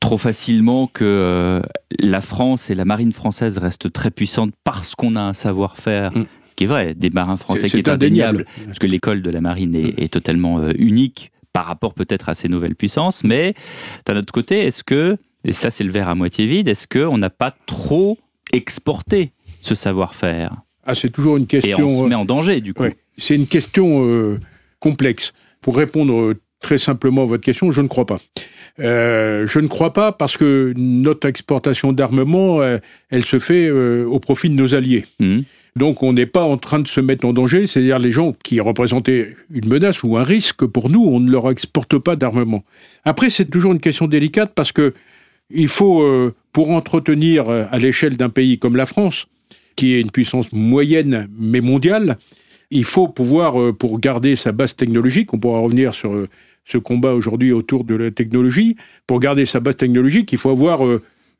trop facilement que euh, la France et la marine française restent très puissantes parce qu'on a un savoir-faire mmh qui est vrai, des marins français qui est, est indéniable, indéniable, parce que l'école de la marine est, est totalement euh, unique par rapport peut-être à ces nouvelles puissances, mais d'un autre côté, est-ce que, et ça c'est le verre à moitié vide, est-ce qu'on n'a pas trop exporté ce savoir-faire? Ah, c'est toujours une question... Et on se met en danger, du coup. Ouais, c'est une question euh, complexe. Pour répondre euh, très simplement à votre question, je ne crois pas. Euh, je ne crois pas parce que notre exportation d'armement, euh, elle se fait euh, au profit de nos alliés. Mmh. Donc on n'est pas en train de se mettre en danger, c'est-à-dire les gens qui représentaient une menace ou un risque pour nous, on ne leur exporte pas d'armement. Après, c'est toujours une question délicate parce que il faut, euh, pour entretenir euh, à l'échelle d'un pays comme la France, qui est une puissance moyenne mais mondiale, il faut pouvoir, euh, pour garder sa base technologique, on pourra revenir sur ce combat aujourd'hui autour de la technologie, pour garder sa base technologique, il faut avoir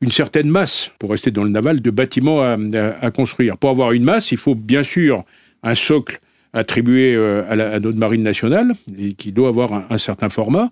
une certaine masse, pour rester dans le naval, de bâtiments à, à, à, construire. Pour avoir une masse, il faut bien sûr un socle attribué euh, à, la, à notre marine nationale, et qui doit avoir un, un certain format,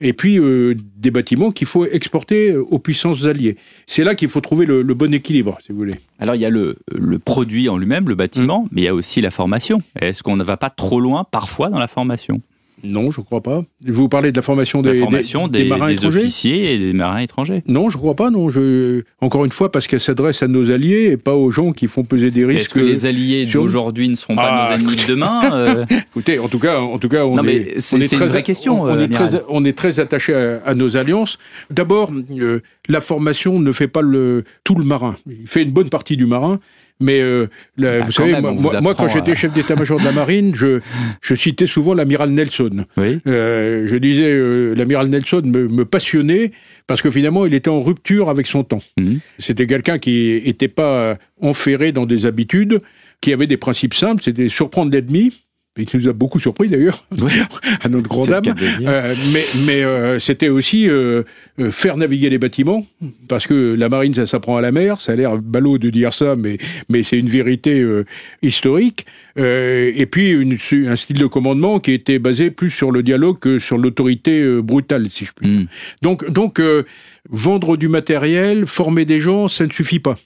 et puis euh, des bâtiments qu'il faut exporter aux puissances alliées. C'est là qu'il faut trouver le, le, bon équilibre, si vous voulez. Alors il y a le, le produit en lui-même, le bâtiment, mmh. mais il y a aussi la formation. Est-ce qu'on ne va pas trop loin parfois dans la formation? Non, je ne crois pas. Vous parlez de la formation des, la formation des, des, des marins des étrangers officiers et des marins étrangers Non, je ne crois pas. Non, je... Encore une fois, parce qu'elle s'adresse à nos alliés et pas aux gens qui font peser des risques. Est-ce que les alliés d'aujourd'hui ne seront pas ah, nos ennemis de demain euh... [LAUGHS] Écoutez, en tout cas, en tout cas on, non, est, c'est, on est, très, une vraie question. On, on est, très, on est très attaché à, à, nos alliances. D'abord, euh, la formation ne fait pas le, tout le marin. Il fait une bonne partie du marin. Mais euh, la, Ah, vous savez, même, moi, vous moi, quand j'étais à- chef d'état-major de la marine, je, je citais souvent l'amiral Nelson. Oui. Euh, je disais, euh, l'amiral Nelson me, me passionnait parce que finalement, il était en rupture avec son temps. Mhm. C'était quelqu'un qui n'était pas enferré dans des habitudes, qui avait des principes simples, c'était surprendre l'ennemi. Il nous a beaucoup surpris d'ailleurs, [LAUGHS] Oui. à notre grande dire. Euh, mais mais euh, c'était aussi euh, faire naviguer les bâtiments, parce que la marine, ça s'apprend à la mer. Ça a l'air ballot de dire ça, mais, mais c'est une vérité historique. Et puis une, un style de commandement qui était basé plus sur le dialogue que sur l'autorité brutale, si je puis dire. Mm. Donc, donc vendre du matériel, former des gens, ça ne suffit pas.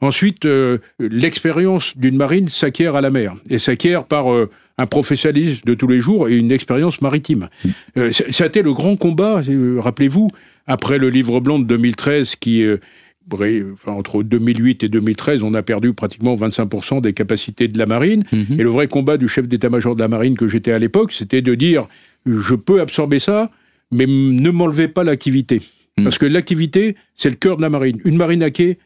Ensuite, euh, l'expérience d'une marine s'acquiert à la mer et s'acquiert par euh, un professionnalisme de tous les jours et une expérience maritime. Euh, ça ça a été le grand combat, euh, rappelez-vous, après le livre blanc de 2013 qui... euh, Enfin, entre 2008 et 2013, on a perdu pratiquement 25% des capacités de la marine. Mhm. Et le vrai combat du chef d'état-major de la marine que j'étais à l'époque, c'était de dire je peux absorber ça, mais ne m'enlevez pas l'activité. Mhm. Parce que l'activité, c'est le cœur de la marine. Une marine à quai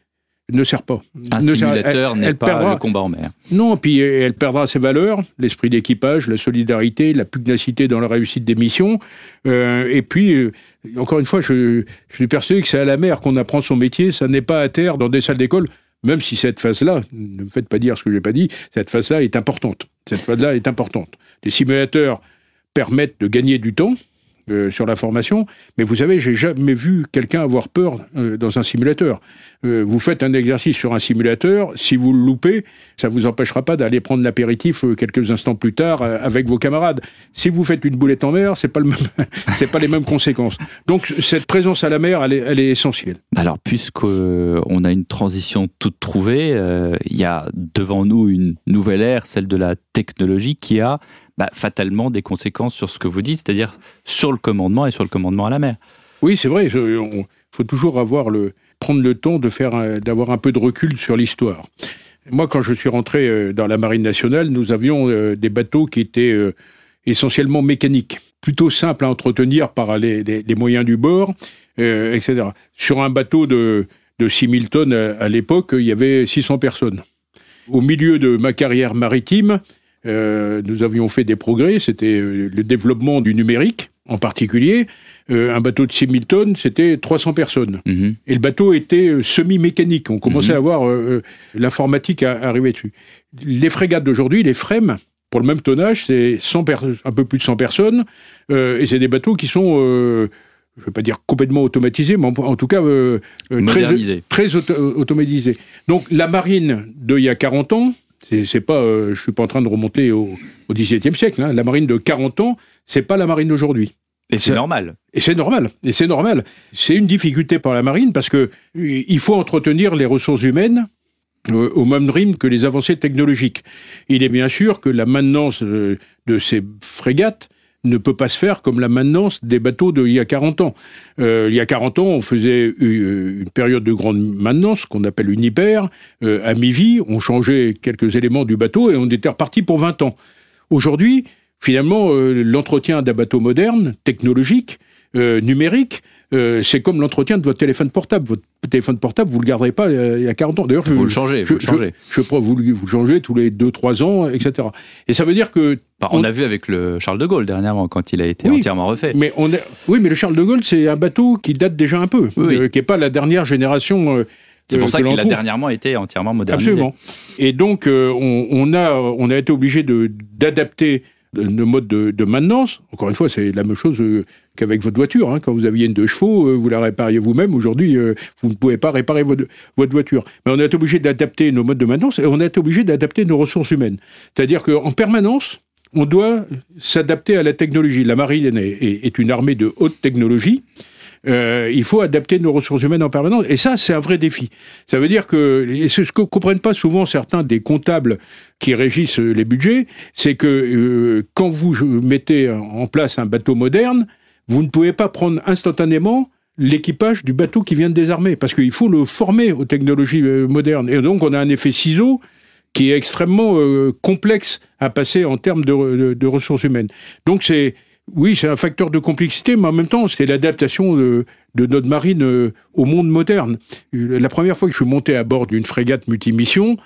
ne sert pas. Un Ne simulateur n'est pas perdra- le combat en mer. non, puis elle perdra ses valeurs, l'esprit d'équipage, la solidarité, la pugnacité dans la réussite des missions. Euh, et puis, euh, encore une fois, je, je suis persuadé que c'est à la mer qu'on apprend son métier, ça n'est pas à terre dans des salles d'école, même si cette phase-là, ne me faites pas dire ce que je n'ai pas dit, cette phase-là est importante. Cette phase-là est importante. Les simulateurs permettent de gagner du temps, euh, sur la formation, mais vous savez, j'ai jamais vu quelqu'un avoir peur euh, dans un simulateur. Euh, vous faites un exercice sur un simulateur, si vous le loupez, ça vous empêchera pas d'aller prendre l'apéritif quelques instants plus tard avec vos camarades. Si vous faites une boulette en mer, c'est pas le [LAUGHS] pas les mêmes conséquences. Donc cette présence à la mer, elle est, elle est essentielle. Alors puisqu'on a une transition toute trouvée, il y a devant nous une nouvelle ère, celle de la technologie, qui a bah, fatalement des conséquences sur ce que vous dites, c'est-à-dire sur le commandement et sur le commandement à la mer. Oui, c'est vrai. Il faut toujours avoir le, prendre le temps de faire, d'avoir un peu de recul sur l'histoire. Moi, quand je suis rentré euh, dans la marine nationale, nous avions euh, des bateaux qui étaient euh, essentiellement mécaniques, plutôt simples à entretenir par les, moyens du bord, etc. Sur un bateau de, de 6000 tonnes à l'époque, il y avait 600 personnes. Au milieu de ma carrière maritime, euh, nous avions fait des progrès, c'était euh, le développement du numérique en particulier. Euh, un bateau de 6000 tonnes, c'était 300 personnes. Mhm. Et le bateau était semi-mécanique. On commençait mhm. à voir l'informatique arriver dessus. Les frégates d'aujourd'hui, les FREM, pour le même tonnage, c'est un peu plus de 100 personnes. et c'est des bateaux qui sont je ne veux pas dire complètement automatisés, mais en, tout cas très, très automatisés. Donc la marine d'il y a 40 ans, c'est pas, euh, je suis pas en train de remonter au, XVIIe siècle. Hein. La marine de 40 ans, c'est pas la marine d'aujourd'hui. Et c'est normal. Et c'est normal. Et c'est normal. C'est une difficulté pour la marine parce que il faut entretenir les ressources humaines euh, au même rythme que les avancées technologiques. Il est bien sûr que la maintenance de ces frégates ne peut pas se faire comme la maintenance des bateaux d'il y a 40 ans. Euh, il y a 40 ans, on faisait euh, une période de grande maintenance, qu'on appelle une hyper, euh, à mi-vie, on changeait quelques éléments du bateau et on était reparti pour 20 ans. Aujourd'hui, finalement, l'entretien d'un bateau moderne, technologique, numérique, euh, c'est comme l'entretien de votre téléphone portable. Votre téléphone portable, vous le garderez pas euh, il y a 40 ans. D'ailleurs, vous le changez, vous le changez. Je, vous, vous, le changez tous les 2-3 ans, etc. Et ça veut dire que on, a vu avec le Charles de Gaulle dernièrement quand il a été entièrement refait. Mais on oui, mais le Charles de Gaulle, c'est un bateau qui date déjà un peu, euh, qui n'est pas la dernière génération. c'est pour ça qu'il a dernièrement été entièrement modernisé. Absolument. Et donc, on, a, on a été obligé d'adapter nos modes de, de, maintenance. Encore une fois, c'est la même chose qu'avec votre voiture. Hein. Quand vous aviez une deux chevaux, euh, vous la répariez vous-même. Aujourd'hui, euh, vous ne pouvez pas réparer votre, voiture. Mais on est obligé d'adapter nos modes de maintenance et on est obligé d'adapter nos ressources humaines. C'est-à-dire qu'en permanence, on doit s'adapter à la technologie. La marine est, une armée de haute technologie. Euh, il faut adapter nos ressources humaines en permanence. Et ça, c'est un vrai défi. Ça veut dire que, et ce que comprennent pas souvent certains des comptables qui régissent les budgets, c'est que quand vous mettez en place un bateau moderne, vous ne pouvez pas prendre instantanément l'équipage du bateau qui vient de désarmer, parce qu'il faut le former aux technologies euh, modernes. Et donc on a un effet ciseau qui est extrêmement euh, complexe à passer en termes de, ressources humaines. Donc c'est oui, c'est un facteur de complexité, mais en même temps, c'est l'adaptation de, notre marine euh, au monde moderne. La première fois que je suis monté à bord d'une frégate multimission,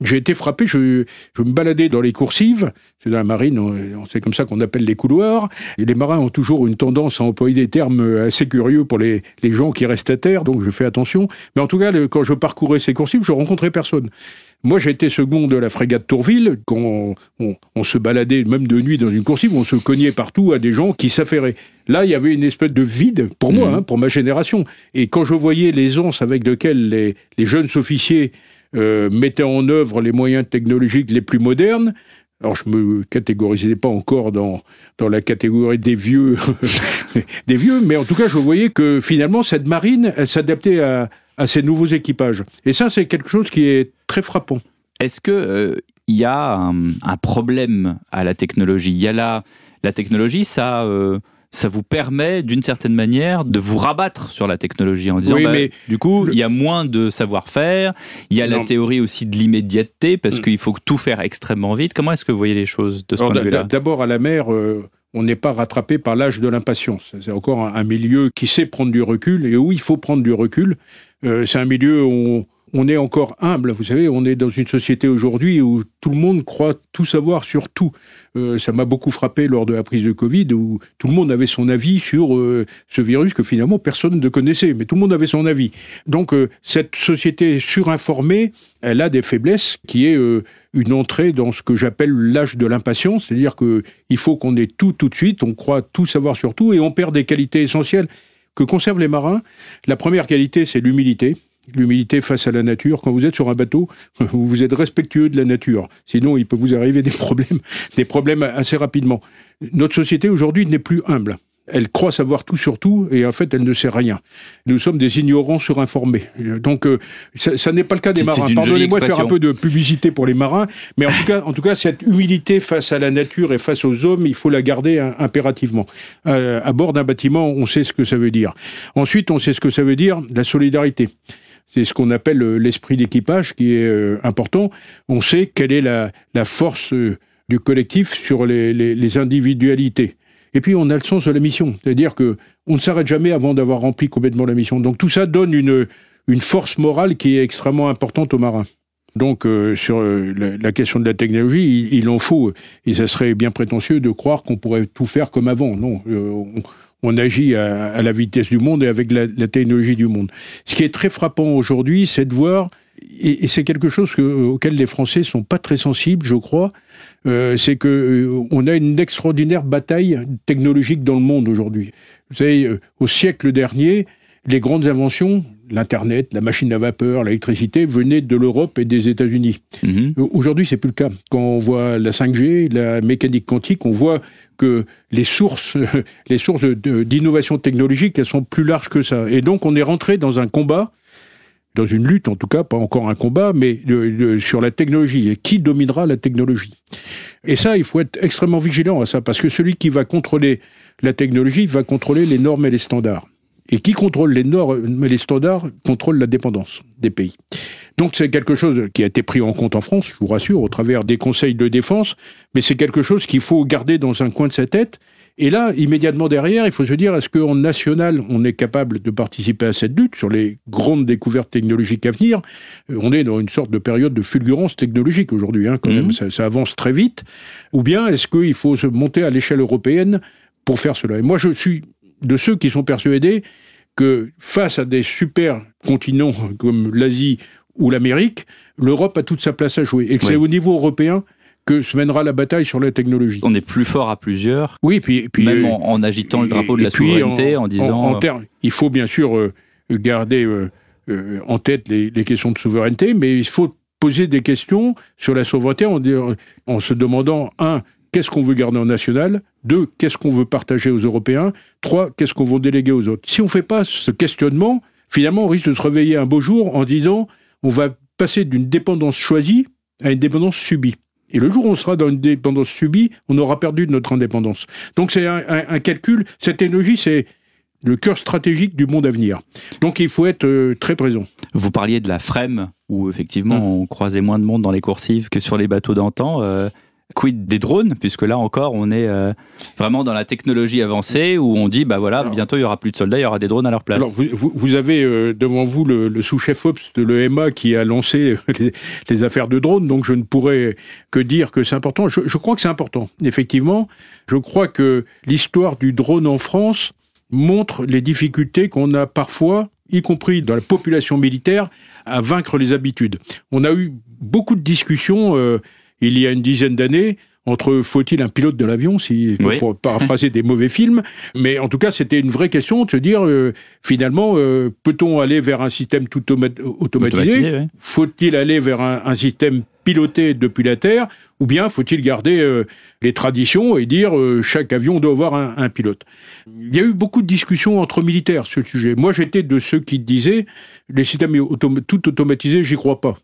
j'ai été frappé, je, je, me baladais dans les coursives, c'est dans la marine, c'est comme ça qu'on appelle les couloirs, et les marins ont toujours une tendance à employer des termes assez curieux pour les, les gens qui restent à terre, donc je fais attention. Mais en tout cas, quand je parcourais ces coursives, je rencontrais personne. Moi, j'étais second de la frégate Tourville, quand on, on, se baladait même de nuit dans une coursive, on se cognait partout à des gens qui s'affairaient. Là, il y avait une espèce de vide, pour moi, mmh. hein, pour ma génération. Et quand je voyais l'aisance avec laquelle les, les jeunes officiers euh, mettait en œuvre les moyens technologiques les plus modernes. Alors je me catégorisais pas encore dans dans la catégorie des vieux [LAUGHS] des vieux, mais en tout cas je voyais que finalement cette marine elle s'adaptait à, à ces nouveaux équipages. Et ça c'est quelque chose qui est très frappant. Est-ce que euh, y a un, un, problème à la technologie? Il y a la la technologie ça euh, ça vous permet d'une certaine manière de vous rabattre sur la technologie en disant bah, mais du coup il y a moins de savoir-faire, il y a la théorie aussi de l'immédiateté parce mm. qu'il faut tout faire extrêmement vite. Comment est-ce que vous voyez les choses de ce point de vue-là D'abord à la mer, euh, on n'est pas rattrapé par l'âge de l'impatience. C'est encore un, milieu qui sait prendre du recul et où il faut prendre du recul. Euh, c'est un milieu où on est encore humble. Vous savez, on est dans une société aujourd'hui où tout le monde croit tout savoir sur tout. Euh, ça m'a beaucoup frappé lors de la prise de Covid, où tout le monde avait son avis sur euh, ce virus que finalement personne ne connaissait, mais tout le monde avait son avis. Donc euh, cette société surinformée, elle a des faiblesses, qui est une entrée dans ce que j'appelle l'âge de l'impatience, c'est-à-dire qu'il faut qu'on ait tout tout de suite, on croit tout savoir sur tout, et on perd des qualités essentielles que conservent les marins. La première qualité, c'est l'humilité l'humilité face à la nature. Quand vous êtes sur un bateau, [LAUGHS] vous êtes respectueux de la nature. Sinon, il peut vous arriver des problèmes, [LAUGHS] des problèmes assez rapidement. Notre société aujourd'hui n'est plus humble. Elle croit savoir tout sur tout et en fait elle ne sait rien. Nous sommes des ignorants surinformés. Donc euh, ça, n'est pas le cas des marins. Pardonnez-moi de faire un peu de publicité pour les marins, mais en tout cas, en tout cas cette humilité face à la nature et face aux hommes, il faut la garder impérativement. Euh, à bord d'un bâtiment, on sait ce que ça veut dire. Ensuite, on sait ce que ça veut dire la solidarité. C'est ce qu'on appelle euh, l'esprit d'équipage qui est euh, important. On sait quelle est la, force euh, du collectif sur les, individualités. Et puis on a le sens de la mission, c'est-à-dire que on ne s'arrête jamais avant d'avoir rempli complètement la mission. Donc tout ça donne une, force morale qui est extrêmement importante aux marins. Donc sur la, question de la technologie, il, en faut, et ça serait bien prétentieux de croire qu'on pourrait tout faire comme avant. Non, on agit à, la vitesse du monde et avec la, technologie du monde. Ce qui est très frappant aujourd'hui, c'est de voir, et, c'est quelque chose auquel les Français sont pas très sensibles, je crois, euh, c'est que euh, on a une extraordinaire bataille technologique dans le monde aujourd'hui. Vous savez, euh, au siècle dernier, les grandes inventions, l'Internet, la machine à vapeur, l'électricité, venaient de l'Europe et des États-Unis. Mhm. Aujourd'hui, c'est plus le cas. Quand on voit la 5G, la mécanique quantique, on voit que les sources, [LAUGHS] les sources d'innovation technologique, elles sont plus larges que ça. Et donc, on est rentré dans un combat, dans une lutte en tout cas, pas encore un combat, mais sur la technologie. Et qui dominera la technologie? Et ça, il faut être extrêmement vigilant à ça, parce que celui qui va contrôler la technologie va contrôler les normes et les standards. Et qui contrôle les normes et les standards contrôle la dépendance des pays. Donc c'est quelque chose qui a été pris en compte en France, je vous rassure, au travers des conseils de défense, mais c'est quelque chose qu'il faut garder dans un coin de sa tête. Et là, immédiatement derrière, il faut se dire, est-ce qu'en national, on est capable de participer à cette lutte sur les grandes découvertes technologiques à venir? Euh, On est dans une sorte de période de fulgurance technologique aujourd'hui, hein, quand même, mmh. ça, ça, avance très vite. Ou bien est-ce qu'il faut se monter à l'échelle européenne pour faire cela? Et moi, je suis de ceux qui sont persuadés que face à des super continents [LAUGHS] comme l'Asie ou l'Amérique, l'Europe a toute sa place à jouer. Et que c'est au niveau européen que se mènera la bataille sur la technologie. On est plus fort à plusieurs. Oui, puis, puis même en, agitant le drapeau de la souveraineté, en, disant. En, il faut bien sûr euh, garder euh, euh, en tête les, questions de souveraineté, mais il faut poser des questions sur la souveraineté en, en se demandant un, qu'est-ce qu'on veut garder en national? Deux, qu'est-ce qu'on veut partager aux Européens? Trois, qu'est-ce qu'on veut déléguer aux autres? Si on ne fait pas ce questionnement, finalement, on risque de se réveiller un beau jour en disant on va passer d'une dépendance choisie à une dépendance subie. Et le jour où on sera dans une dépendance subie, on aura perdu notre indépendance. Donc c'est un, calcul. Cette technologie, c'est le cœur stratégique du monde à venir. Donc il faut être euh, très présent. Vous parliez de la FREM, où effectivement hum. on croisait moins de monde dans les coursives que sur les bateaux d'antan. Euh, quid des drones, puisque là encore, on est euh, vraiment dans la technologie avancée où on dit, bah voilà, bientôt il y aura plus de soldats, il y aura des drones à leur place. Alors, vous, vous, avez euh, devant vous le, sous-chef Ops de l'EMA qui a lancé [LAUGHS] les, affaires de drones, donc je ne pourrais que dire que c'est important. Je, je crois que c'est important, effectivement. Je crois que l'histoire du drone en France montre les difficultés qu'on a parfois y compris dans la population militaire, à vaincre les habitudes. On a eu beaucoup de discussions euh, il y a une dizaine d'années entre faut-il un pilote de l'avion, si pour paraphraser des mauvais films, mais en tout cas c'était une vraie question de se dire euh, finalement euh, peut-on aller vers un système tout automatisé, Faut-il aller vers un, système piloté depuis la Terre, ou bien faut-il garder euh, les traditions et dire chaque avion doit avoir un, pilote? Il y a eu beaucoup de discussions entre militaires sur ce sujet. Moi j'étais de ceux qui disaient les systèmes tout automatisés, j'y crois pas.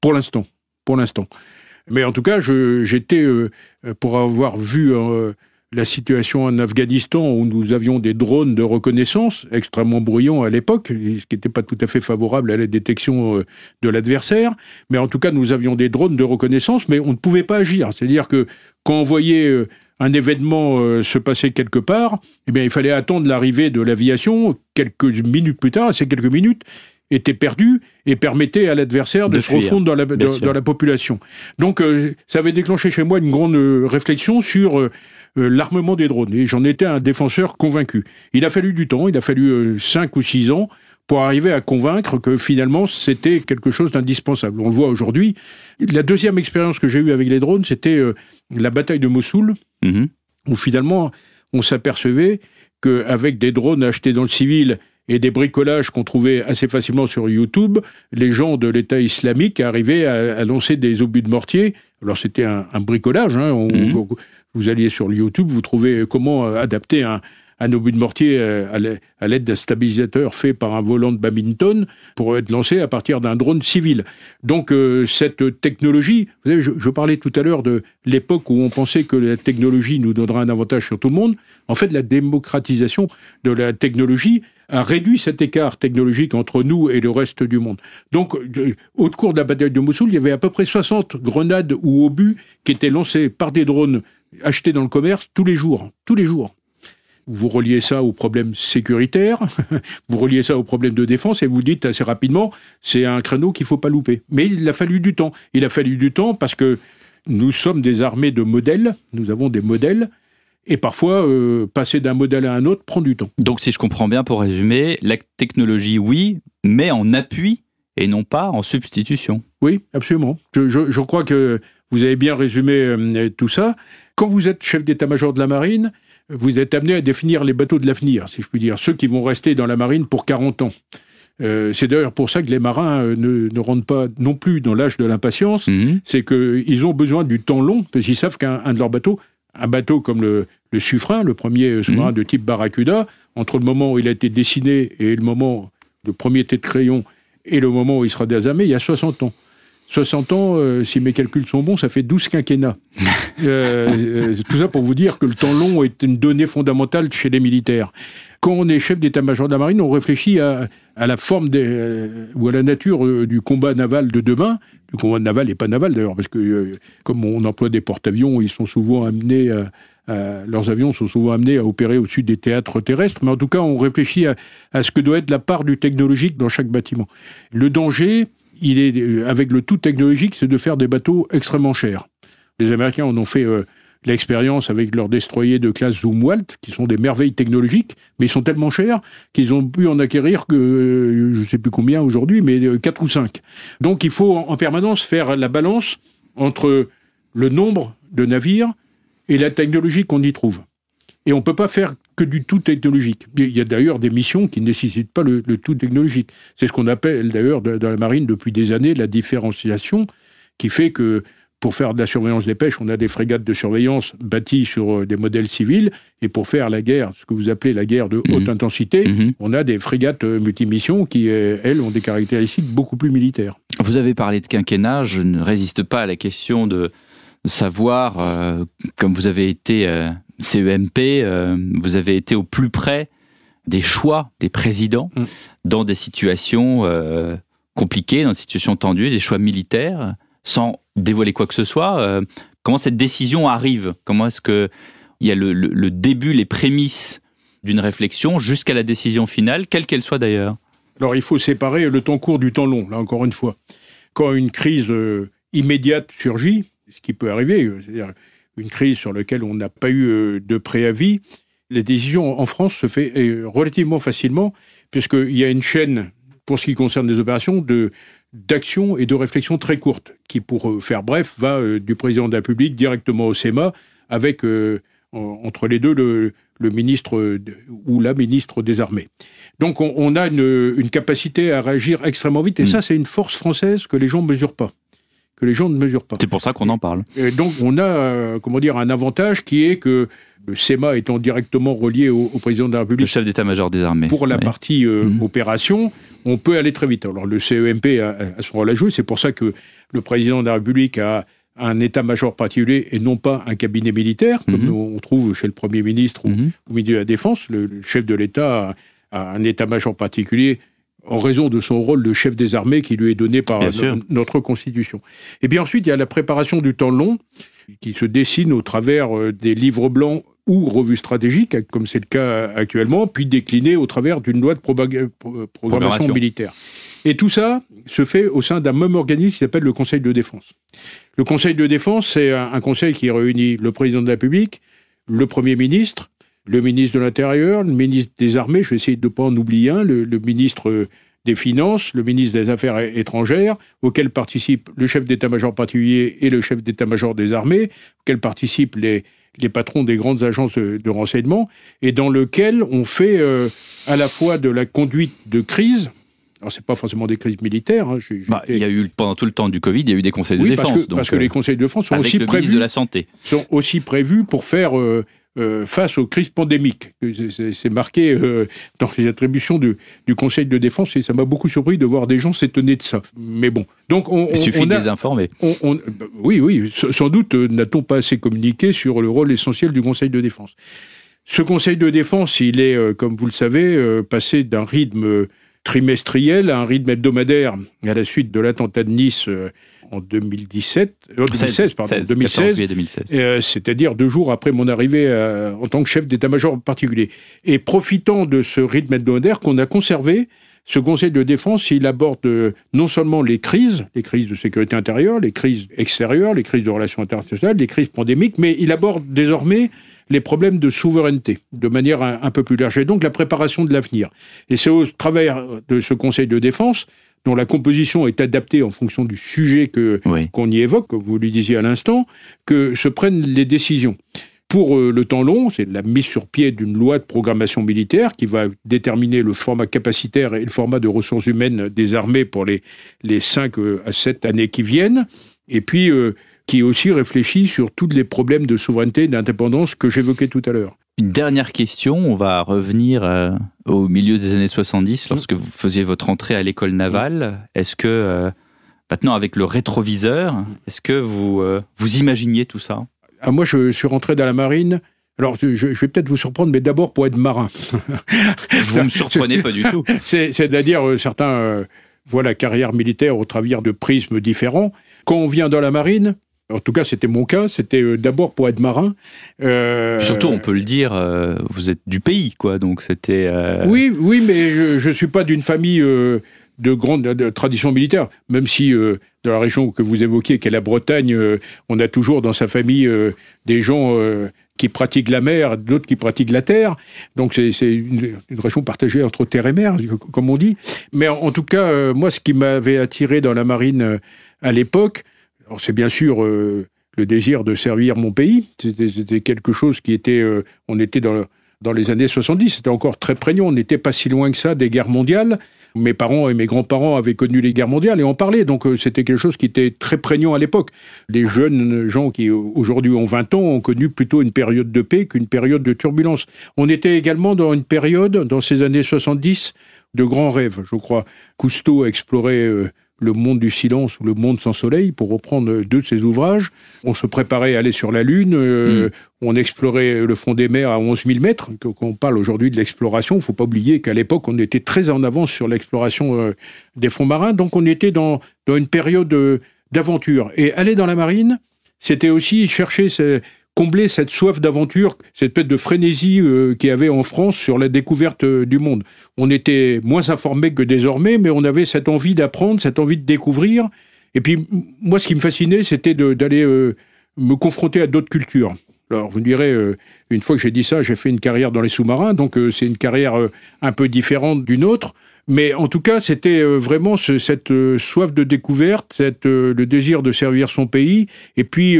Pour l'instant, pour l'instant. Mais en tout cas, j'étais, euh, pour avoir vu euh, la situation en Afghanistan où nous avions des drones de reconnaissance extrêmement bruyants à l'époque, ce qui n'était pas tout à fait favorable à la détection euh, de l'adversaire. Mais en tout cas, nous avions des drones de reconnaissance, mais on ne pouvait pas agir. C'est-à-dire que quand on voyait un événement se passer quelque part, eh bien, il fallait attendre l'arrivée de l'aviation quelques minutes plus tard. Ces quelques minutes, était perdu et permettait à l'adversaire de, De se fuir, refondre dans la, bien dans- sûr. dans la population. Donc euh, ça avait déclenché chez moi une grande euh, réflexion sur euh, l'armement des drones. Et j'en étais un défenseur convaincu. Il a fallu du temps, il a fallu 5 ou 6 ans pour arriver à convaincre que finalement c'était quelque chose d'indispensable. On le voit aujourd'hui. La deuxième expérience que j'ai eue avec les drones, c'était la bataille de Mossoul Mhm. où finalement on s'apercevait qu'avec des drones achetés dans le civil et des bricolages qu'on trouvait assez facilement sur YouTube, les gens de l'État islamique arrivaient à, à lancer des obus de mortier. Alors c'était un, un bricolage. hein. On- Mhm. vous alliez sur YouTube, vous trouvez comment euh, adapter un, un obus de mortier euh, à l'a- à l'aide d'un stabilisateur fait par un volant de badminton pour être lancé à partir d'un drone civil. Donc euh, cette technologie, vous savez, je, je parlais tout à l'heure de l'époque où on pensait que la technologie nous donnera un avantage sur tout le monde. En fait, la démocratisation de la technologie a réduit cet écart technologique entre nous et le reste du monde. Donc, au cours de la bataille de Mossoul, il y avait à peu près 60 grenades ou obus qui étaient lancés par des drones achetés dans le commerce tous les jours. Tous les jours. Vous reliez ça aux problèmes sécuritaires, [LAUGHS] vous reliez ça aux problèmes de défense et vous dites assez rapidement, c'est un créneau qu'il faut pas louper. Mais il a fallu du temps. Il a fallu du temps parce que nous sommes des armées de modèles, nous avons des modèles, et parfois, euh, passer d'un modèle à un autre prend du temps. Donc, si je comprends bien, pour résumer, la technologie, oui, mais en appui et non pas en substitution. Oui, absolument. Je, je- je crois que vous avez bien résumé euh, tout ça. Quand vous êtes chef d'état-major de la marine, vous êtes amené à définir les bateaux de l'avenir, si je puis dire, ceux qui vont rester dans la marine pour 40 ans. Euh, c'est d'ailleurs pour ça que les marins ne, ne rentrent pas non plus dans l'âge de l'impatience. Mhm. C'est qu'ils ont besoin du temps long, parce qu'ils savent qu'un un de leurs bateaux, un bateau comme le, le Suffren, le premier sous-marin de type Barracuda, entre le moment où il a été dessiné et le moment, le premier tête de crayon, et le moment où il sera désamé, il y a 60 ans. 60 ans, euh, si mes calculs sont bons, ça fait 12 quinquennats. [LAUGHS] Euh, euh, tout ça pour vous dire que le temps long est une donnée fondamentale chez les militaires. Quand on est chef d'état-major de la marine, on réfléchit à, à la forme euh, ou à la nature euh, du combat naval de demain. Du combat naval et pas naval d'ailleurs, parce que euh, comme on emploie des porte-avions, ils sont souvent amenés à, leurs avions sont souvent amenés à opérer au-dessus des théâtres terrestres. Mais en tout cas, on réfléchit à, à ce que doit être la part du technologique dans chaque bâtiment. Le danger, il est avec le tout technologique, c'est de faire des bateaux extrêmement chers. Les Américains en ont fait l'expérience avec leurs destroyers de classe Zumwalt, qui sont des merveilles technologiques, mais ils sont tellement chers qu'ils ont pu en acquérir que, euh, je ne sais plus combien aujourd'hui, mais 4 ou 5. Donc il faut en en permanence faire la balance entre le nombre de navires et la technologie qu'on y trouve. Et on ne peut pas faire que du tout technologique. Il y a d'ailleurs des missions qui ne nécessitent pas le, le tout technologique. C'est ce qu'on appelle d'ailleurs dans la marine depuis des années la différenciation, qui fait que pour faire de la surveillance des pêches, on a des frégates de surveillance bâties sur euh, des modèles civils, et pour faire la guerre, ce que vous appelez la guerre de haute intensité, Mhm. on a des frégates euh, multimissions qui, euh, elles, ont des caractéristiques beaucoup plus militaires. Vous avez parlé de quinquennat, je ne résiste pas à la question de savoir, euh, comme vous avez été euh, CEMP, euh, vous avez été au plus près des choix des présidents Mm. dans des situations compliquées, dans des situations tendues, des choix militaires, sans dévoiler quoi que ce soit. euh, comment cette décision arrive? Comment est-ce que il y a le, début, les prémices d'une réflexion jusqu'à la décision finale, quelle qu'elle soit d'ailleurs? Alors il faut séparer le temps court du temps long, là encore une fois. Quand une crise euh, immédiate surgit, ce qui peut arriver, euh, c'est-à-dire une crise sur laquelle on n'a pas eu de préavis, la décision en France se fait relativement facilement, puisqu'il y a une chaîne, pour ce qui concerne les opérations, de d'action et de réflexion très courte, qui, pour euh, faire bref, va euh, du président de la République directement au SEMA, avec euh, en- entre les deux le, le ministre euh, de- ou la ministre des Armées. Donc on, on a une, une capacité à réagir extrêmement vite, et Mm. ça c'est une force française que les gens ne mesurent pas, que les gens ne mesurent pas. C'est pour ça qu'on en parle. Et donc on a, euh, comment dire, un avantage qui est que le SEMA étant directement relié au, au président de la Le République chef d'état-major des armées. pour la Oui. partie euh, Mhm. opération, on peut aller très vite. Alors le CEMP a, a son rôle à jouer, c'est pour ça que le président de la République a un état-major particulier et non pas un cabinet militaire, comme Mhm. on trouve chez le Premier ministre ou Mhm. au milieu de la Défense. Le, le chef de l'État a, a un état-major particulier en raison de son rôle de chef des armées qui lui est donné par no- notre Constitution. Et bien ensuite, il y a la préparation du temps long qui se dessine au travers euh, des livres blancs ou revues stratégiques, comme c'est le cas actuellement, puis décliné au travers d'une loi de probaga- pro- programmation militaire. Et tout ça se fait au sein d'un même organisme qui s'appelle le Conseil de défense. Le Conseil de défense, c'est un conseil qui réunit le président de la République, le Premier ministre, le ministre de l'Intérieur, le ministre des Armées, je vais essayer de ne pas en oublier un, le, le ministre euh, des Finances, le ministre des Affaires étrangères, auquel participent le chef d'état-major particulier et le chef d'état-major des armées, auquel participent les, les patrons des grandes agences de, de renseignement, et dans lequel on fait euh, à la fois de la conduite de crise, alors c'est pas forcément des crises militaires. Hein, Bah, il y a eu pendant tout le temps du Covid, il y a eu des conseils de oui, défense. parce que, donc, parce que euh, les conseils de défense sont aussi prévus de la santé. sont aussi prévus pour faire euh, euh, face aux crises pandémiques. C'est- marqué euh, dans les attributions du, du Conseil de défense et ça m'a beaucoup surpris de voir des gens s'étonner de ça. Mais bon, donc on, Il on- suffit on de a- les informer. on- bah, oui, oui, sans doute euh, n'a-t-on pas assez communiqué sur le rôle essentiel du Conseil de défense. Ce Conseil de défense, il est, euh, comme vous le savez, passé d'un rythme trimestriel à un rythme hebdomadaire à la suite de l'attentat de Nice en 2017, euh, 2016, pardon, 16, 14 2016, juillet 2016. euh, c'est-à-dire deux jours après mon arrivée euh, en tant que chef d'état-major particulier. Et profitant de ce rythme hebdomadaire qu'on a conservé, ce Conseil de défense, il aborde euh, non seulement les crises, les crises de sécurité intérieure, les crises extérieures, les crises de relations internationales, les crises pandémiques, mais il aborde désormais les problèmes de souveraineté de manière un, un peu plus large, et donc la préparation de l'avenir. Et c'est au travers de ce Conseil de défense, dont la composition est adaptée en fonction du sujet que, Oui. qu'on y évoque, comme vous le disiez à l'instant, que se prennent les décisions. Pour euh, le temps long, c'est la mise sur pied d'une loi de programmation militaire qui va déterminer le format capacitaire et le format de ressources humaines des armées pour les, les 5 à 7 années qui viennent, et puis euh, qui aussi réfléchit sur tous les problèmes de souveraineté et d'indépendance que j'évoquais tout à l'heure. Une dernière question, on va revenir euh, au milieu des années 70, Mmh. lorsque vous faisiez votre entrée à l'école navale. Est-ce que, euh, maintenant avec le rétroviseur, est-ce que vous, euh, vous imaginiez tout ça? Ah, moi, je suis rentré dans la marine. Alors, je, je- vais peut-être vous surprendre, mais d'abord pour être marin. [LAUGHS] Vous me surprenez pas du tout. [LAUGHS] C'est- C'est-à-dire, certains voient la carrière militaire au travers de prismes différents. Quand on vient dans la marine, en tout cas, c'était mon cas, c'était euh, d'abord pour être marin. Euh, Surtout, on peut le dire, euh, vous êtes du pays, quoi. Donc c'était. euh, Oui, oui, mais je ne suis pas d'une famille de grande de tradition militaire, même si euh, dans la région que vous évoquiez, qui est la Bretagne, euh, on a toujours dans sa famille euh, des gens qui pratiquent la mer, d'autres qui pratiquent la terre. Donc c'est une, une région partagée entre terre et mer, comme on dit. Mais en, en tout cas, moi, ce qui m'avait attiré dans la marine à l'époque, alors c'est bien sûr euh, le désir de servir mon pays. C'était quelque chose qui était, euh, on était dans les années 70, c'était encore très prégnant. On n'était pas si loin que ça des guerres mondiales. Mes parents et mes grands-parents avaient connu les guerres mondiales et en parlaient. Donc euh, c'était quelque chose qui était très prégnant à l'époque. Les jeunes gens qui aujourd'hui ont 20 ans ont connu plutôt une période de paix qu'une période de turbulence. On était également dans une période, dans ces années 70, de grands rêves, je crois. Cousteau a exploré le monde du silence ou le monde sans soleil, pour reprendre deux de ses ouvrages. On se préparait à aller sur la Lune, euh, on explorait le fond des mers à 11 000 mètres. Donc on parle aujourd'hui de l'exploration, il ne faut pas oublier qu'à l'époque, on était très en avance sur l'exploration euh, des fonds marins. Donc on était dans, dans une période euh, d'aventure. Et aller dans la marine, c'était aussi chercher, combler cette soif d'aventure, cette perte de frénésie euh, qu'il y avait en France sur la découverte euh, du monde. On était moins informés que désormais, mais on avait cette envie d'apprendre, cette envie de découvrir. Et puis, moi, ce qui me fascinait, c'était d'aller euh, me confronter à d'autres cultures. Alors, vous me direz, euh, une fois que j'ai dit ça, j'ai fait une carrière dans les sous-marins, donc c'est une carrière un peu différente d'une autre. Mais en tout cas, c'était vraiment ce- cette soif de découverte, cette, le désir de servir son pays. Et puis,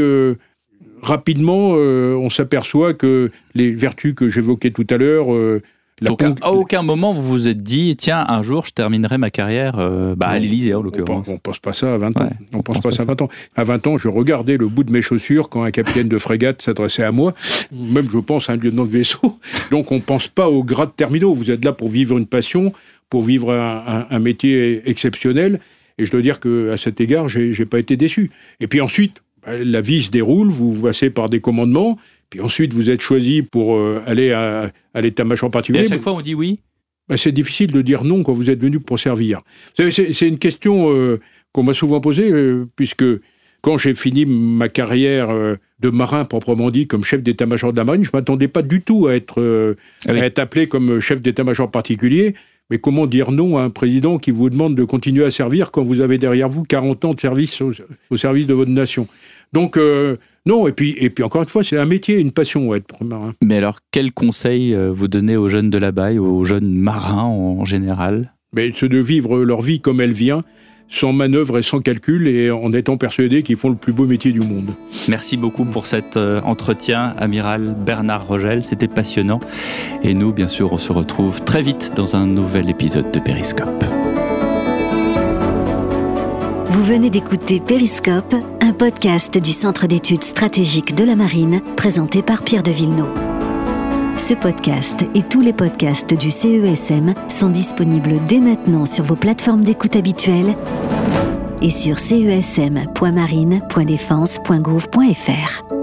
rapidement, euh, on s'aperçoit que les vertus que j'évoquais tout à l'heure, euh, Donc, à, ponc- à aucun moment vous vous êtes dit, tiens, un jour je terminerai ma carrière euh, bah, à l'Élysée en on l'occurrence. on pense pas ça à 20 ans. Ouais, on pense pas ça à 20 ans. À 20 ans, je regardais le bout de mes chaussures quand un capitaine de frégate s'adressait à moi. Même, je pense, à un lieutenant de vaisseau. [LAUGHS] Donc, on pense pas aux grades terminaux. Vous êtes là pour vivre une passion, pour vivre un, un- un métier exceptionnel. Et je dois dire que à cet égard, j'ai pas été déçu. Et puis ensuite, la vie se déroule. Vous passez par des commandements. Puis ensuite, vous êtes choisi pour euh, aller à, à l'état-major Et particulier. à chaque fois on dit oui? Ben, c'est difficile de dire non quand vous êtes venu pour servir. C'est, une question euh, qu'on m'a souvent posée, euh, puisque quand j'ai fini ma carrière de marin proprement dit, comme chef d'état-major de la marine, je m'attendais pas du tout à être, Ah oui. à être appelé comme chef d'état-major particulier. Mais comment dire non à un président qui vous demande de continuer à servir quand vous avez derrière vous 40 ans de service au, service de votre nation? Donc, euh, non, et puis, et puis encore une fois, c'est un métier, une passion, être marin. Mais alors, quel conseil euh, vous donnez aux jeunes de la baille, aux jeunes marins en général? Mais c'est de vivre leur vie comme elle vient, sans manœuvre et sans calcul et en étant persuadés qu'ils font le plus beau métier du monde. Merci beaucoup pour cet euh, entretien, amiral Bernard Rogel, c'était passionnant. Et nous, bien sûr, on se retrouve très vite dans un nouvel épisode de Périscope. Vous venez d'écouter Périscope, un podcast du Centre d'études stratégiques de la marine, présenté par Pierre de Villeneuve. Ce podcast et tous les podcasts du CESM sont disponibles dès maintenant sur vos plateformes d'écoute habituelles et sur cesm.marine.défense.gouv.fr.